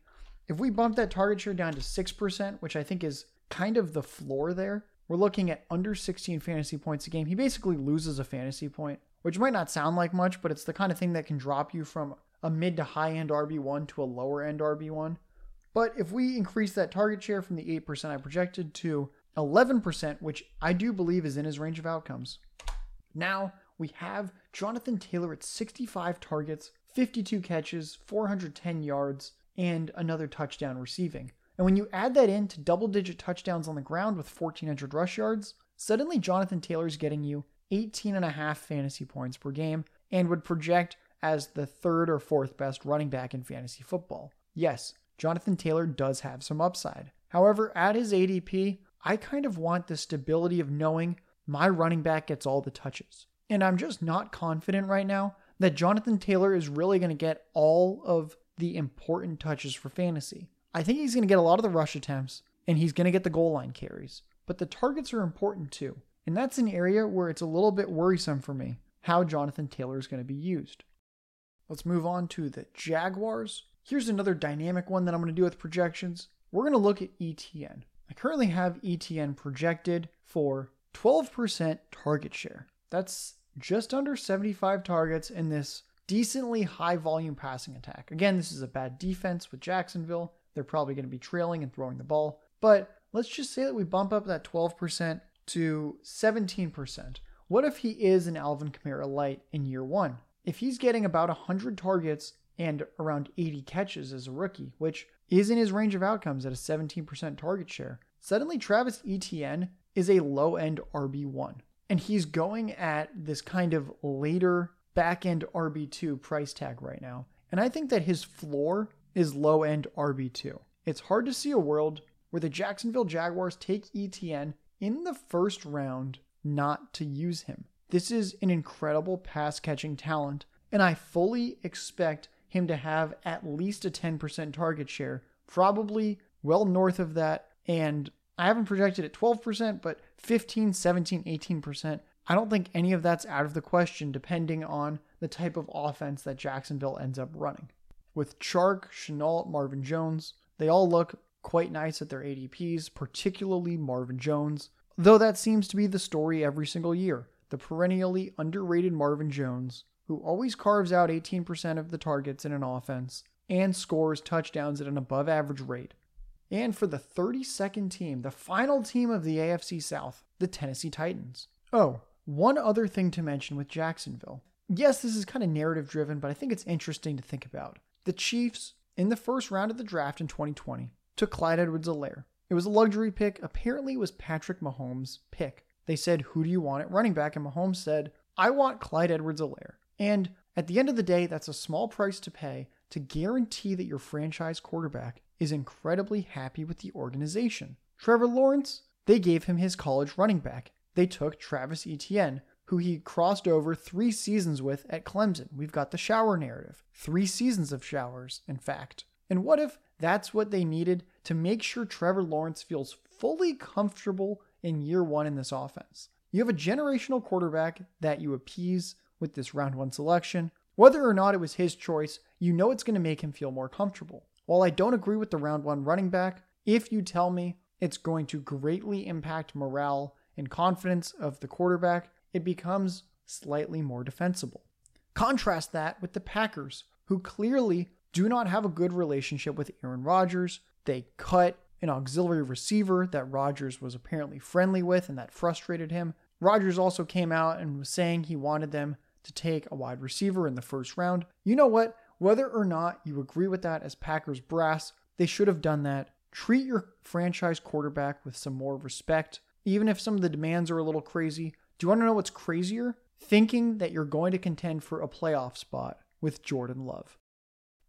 If we bump that target share down to 6%, which I think is kind of the floor there, we're looking at under 16 fantasy points a game. He basically loses a fantasy point, which might not sound like much, but it's the kind of thing that can drop you from a mid to high end RB1 to a lower end RB1. But if we increase that target share from the 8% I projected to 11%, which I do believe is in his range of outcomes, now we have Jonathan Taylor at 65 targets, 52 catches, 410 yards, and another touchdown receiving. And when you add that in to double digit touchdowns on the ground with 1,400 rush yards, suddenly Jonathan Taylor's getting you 18 and a half fantasy points per game and would project as the third or fourth best running back in fantasy football. Yes, Jonathan Taylor does have some upside. However, at his ADP, I kind of want the stability of knowing my running back gets all the touches. And I'm just not confident right now that Jonathan Taylor is really going to get all of the important touches for fantasy. I think he's going to get a lot of the rush attempts and he's going to get the goal line carries. But the targets are important too. And that's an area where it's a little bit worrisome for me how Jonathan Taylor is going to be used. Let's move on to the Jaguars. Here's another dynamic one that I'm going to do with projections. We're going to look at Etienne. I currently have Etienne projected for 12% target share. That's just under 75 targets in this decently high volume passing attack. Again, this is a bad defense with Jacksonville. They're probably going to be trailing and throwing the ball. But let's just say that we bump up that 12% to 17%. What if he is an Alvin Kamara light in year one? If he's getting about 100 targets and around 80 catches as a rookie, which is in his range of outcomes at a 17% target share, suddenly Travis Etienne is a low end RB1. And he's going at this kind of later back end RB2 price tag right now. And I think that his floor is low end RB2. It's hard to see a world where the Jacksonville Jaguars take Etienne in the first round not to use him. This is an incredible pass catching talent, and I fully expect him to have at least a 10% target share, probably well north of that. And I haven't projected at 12%, but 15, 17, 18%. I don't think any of that's out of the question depending on the type of offense that Jacksonville ends up running. With Chark, Shenault, Marvin Jones, they all look quite nice at their ADPs, particularly Marvin Jones, though that seems to be the story every single year. The perennially underrated Marvin Jones who always carves out 18% of the targets in an offense, and scores touchdowns at an above average rate. And for the 32nd team, the final team of the AFC South, the Tennessee Titans. Oh, one other thing to mention with Jacksonville. Yes, this is kind of narrative driven, but I think it's interesting to think about. The Chiefs, in the first round of the draft in 2020, took Clyde Edwards Helaire. It was a luxury pick. Apparently, it was Patrick Mahomes' pick. They said, Who do you want at running back? And Mahomes said, I want Clyde Edwards Helaire. And at the end of the day, that's a small price to pay to guarantee that your franchise quarterback is incredibly happy with the organization. Trevor Lawrence, they gave him his college running back. They took Travis Etienne, who he crossed over three seasons with at Clemson. We've got the shower narrative. Three seasons of showers, in fact. And what if that's what they needed to make sure Trevor Lawrence feels fully comfortable in year one in this offense? You have a generational quarterback that you appease with this round one selection. Whether or not it was his choice, you know it's going to make him feel more comfortable. While I don't agree with the round one running back, if you tell me it's going to greatly impact morale and confidence of the quarterback, it becomes slightly more defensible. Contrast that with the Packers, who clearly do not have a good relationship with Aaron Rodgers. They cut an auxiliary receiver that Rodgers was apparently friendly with, and that frustrated him. Rodgers also came out and was saying he wanted them to take a wide receiver in the first round. You know what? Whether or not you agree with that as Packers brass, they should have done that. Treat your franchise quarterback with some more respect, even if some of the demands are a little crazy. Do you want to know what's crazier? Thinking that you're going to contend for a playoff spot with Jordan Love.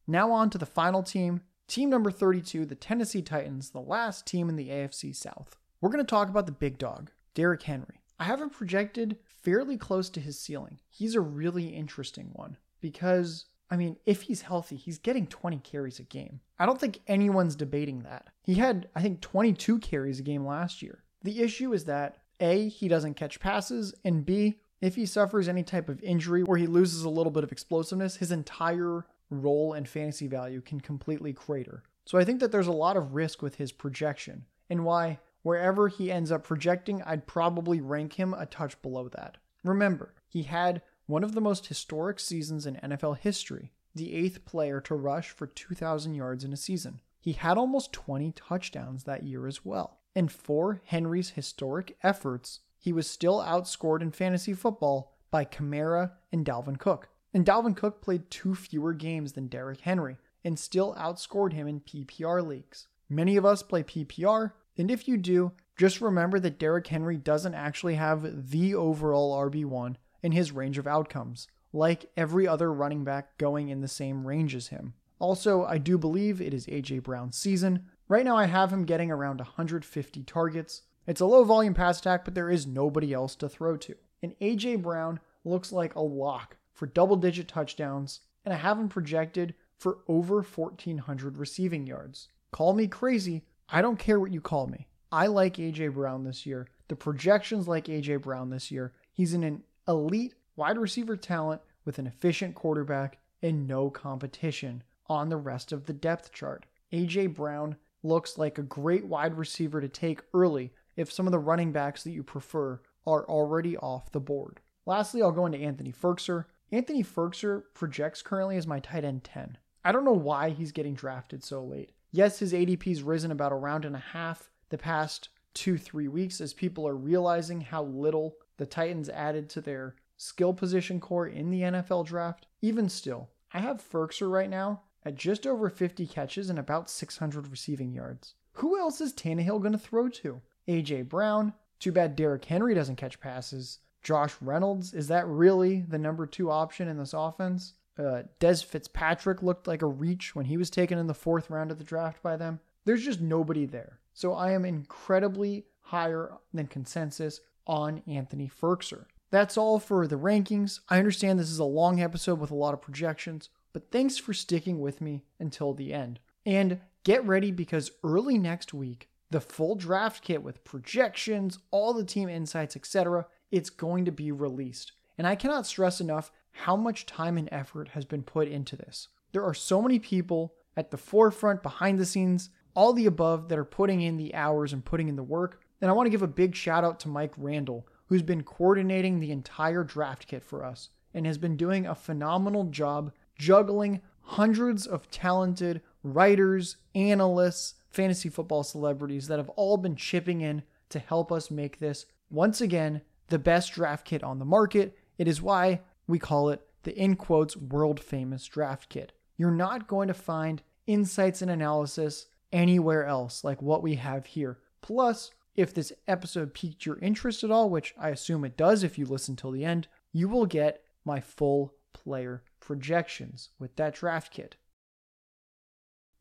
Now, on to the final team, team number 32, the Tennessee Titans, the last team in the AFC South. We're going to talk about the big dog, Derrick Henry. I have him projected fairly close to his ceiling. He's a really interesting one because, I mean, if he's healthy, he's getting 20 carries a game. I don't think anyone's debating that. He had, I think, 22 carries a game last year. The issue is that A, he doesn't catch passes, and B, if he suffers any type of injury where he loses a little bit of explosiveness, his entire role and fantasy value can completely crater. So I think that there's a lot of risk with his projection, and why wherever he ends up projecting, I'd probably rank him a touch below that. Remember, he had one of the most historic seasons in NFL history, the eighth player to rush for 2,000 yards in a season. He had almost 20 touchdowns that year as well. And for Henry's historic efforts, he was still outscored in fantasy football by Kamara and Dalvin Cook. And Dalvin Cook played two fewer games than Derrick Henry and still outscored him in PPR leagues. Many of us play PPR, and if you do, just remember that Derrick Henry doesn't actually have the overall RB1 in his range of outcomes, like every other running back going in the same range as him. Also, I do believe it is AJ Brown's season. Right now, I have him getting around 150 targets. It's a low volume pass attack, but there is nobody else to throw to. And AJ Brown looks like a lock for double digit touchdowns, and I have him projected for over 1,400 receiving yards. Call me crazy, I don't care what you call me. I like AJ Brown this year. The projections like AJ Brown this year. He's in an elite wide receiver talent with an efficient quarterback and no competition on the rest of the depth chart. AJ Brown looks like a great wide receiver to take early if some of the running backs that you prefer are already off the board. Lastly, I'll go into Anthony Firkser. Anthony Firkser projects currently as my tight end 10. I don't know why he's getting drafted so late. Yes, his ADP's risen about a round and a half the past two, three weeks as people are realizing how little the Titans added to their skill position corps in the NFL draft. Even still, I have Firkser right now at just over 50 catches and about 600 receiving yards. Who else is Tannehill going to throw to? AJ Brown. Too bad Derrick Henry doesn't catch passes. Josh Reynolds, is that really the number two option in this offense? Uh, Dez Fitzpatrick looked like a reach when he was taken in the fourth round of the draft by them. There's just nobody there. So I am incredibly higher than consensus on Anthony Firkser. That's all for the rankings. I understand this is a long episode with a lot of projections, but thanks for sticking with me until the end. And get ready because early next week, the full draft kit with projections, all the team insights, etc., it's going to be released. And I cannot stress enough how much time and effort has been put into this. There are so many people at the forefront, behind the scenes, all the above that are putting in the hours and putting in the work. And I want to give a big shout out to Mike Randall, who's been coordinating the entire draft kit for us and has been doing a phenomenal job juggling hundreds of talented writers, analysts, fantasy football celebrities that have all been chipping in to help us make this, once again, the best draft kit on the market. It is why we call it the in quotes world famous draft kit. You're not going to find insights and analysis anywhere else like what we have here. Plus, if this episode piqued your interest at all, which I assume it does if you listen till the end, you will get my full player projections with that draft kit.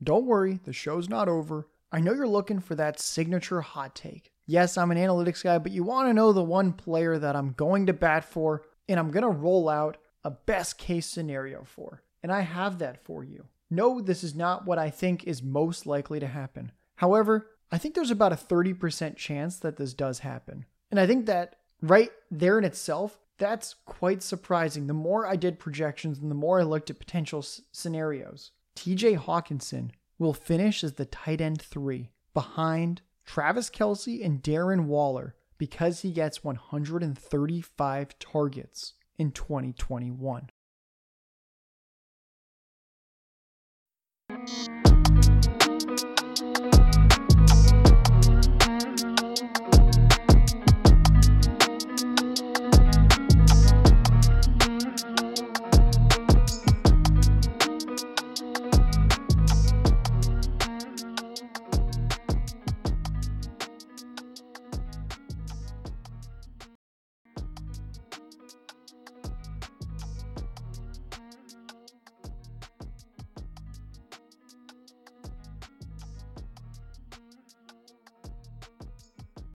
Don't worry, the show's not over. I know you're looking for that signature hot take. Yes, I'm an analytics guy, but you want to know the one player that I'm going to bat for and I'm going to roll out a best case scenario for. And I have that for you. No, this is not what I think is most likely to happen. However, I think there's about a 30% chance that this does happen. And I think that right there in itself, that's quite surprising. The more I did projections and the more I looked at potential s- scenarios, TJ Hockenson will finish as the tight end three behind Travis Kelce and Darren Waller because he gets 135 targets in 2021.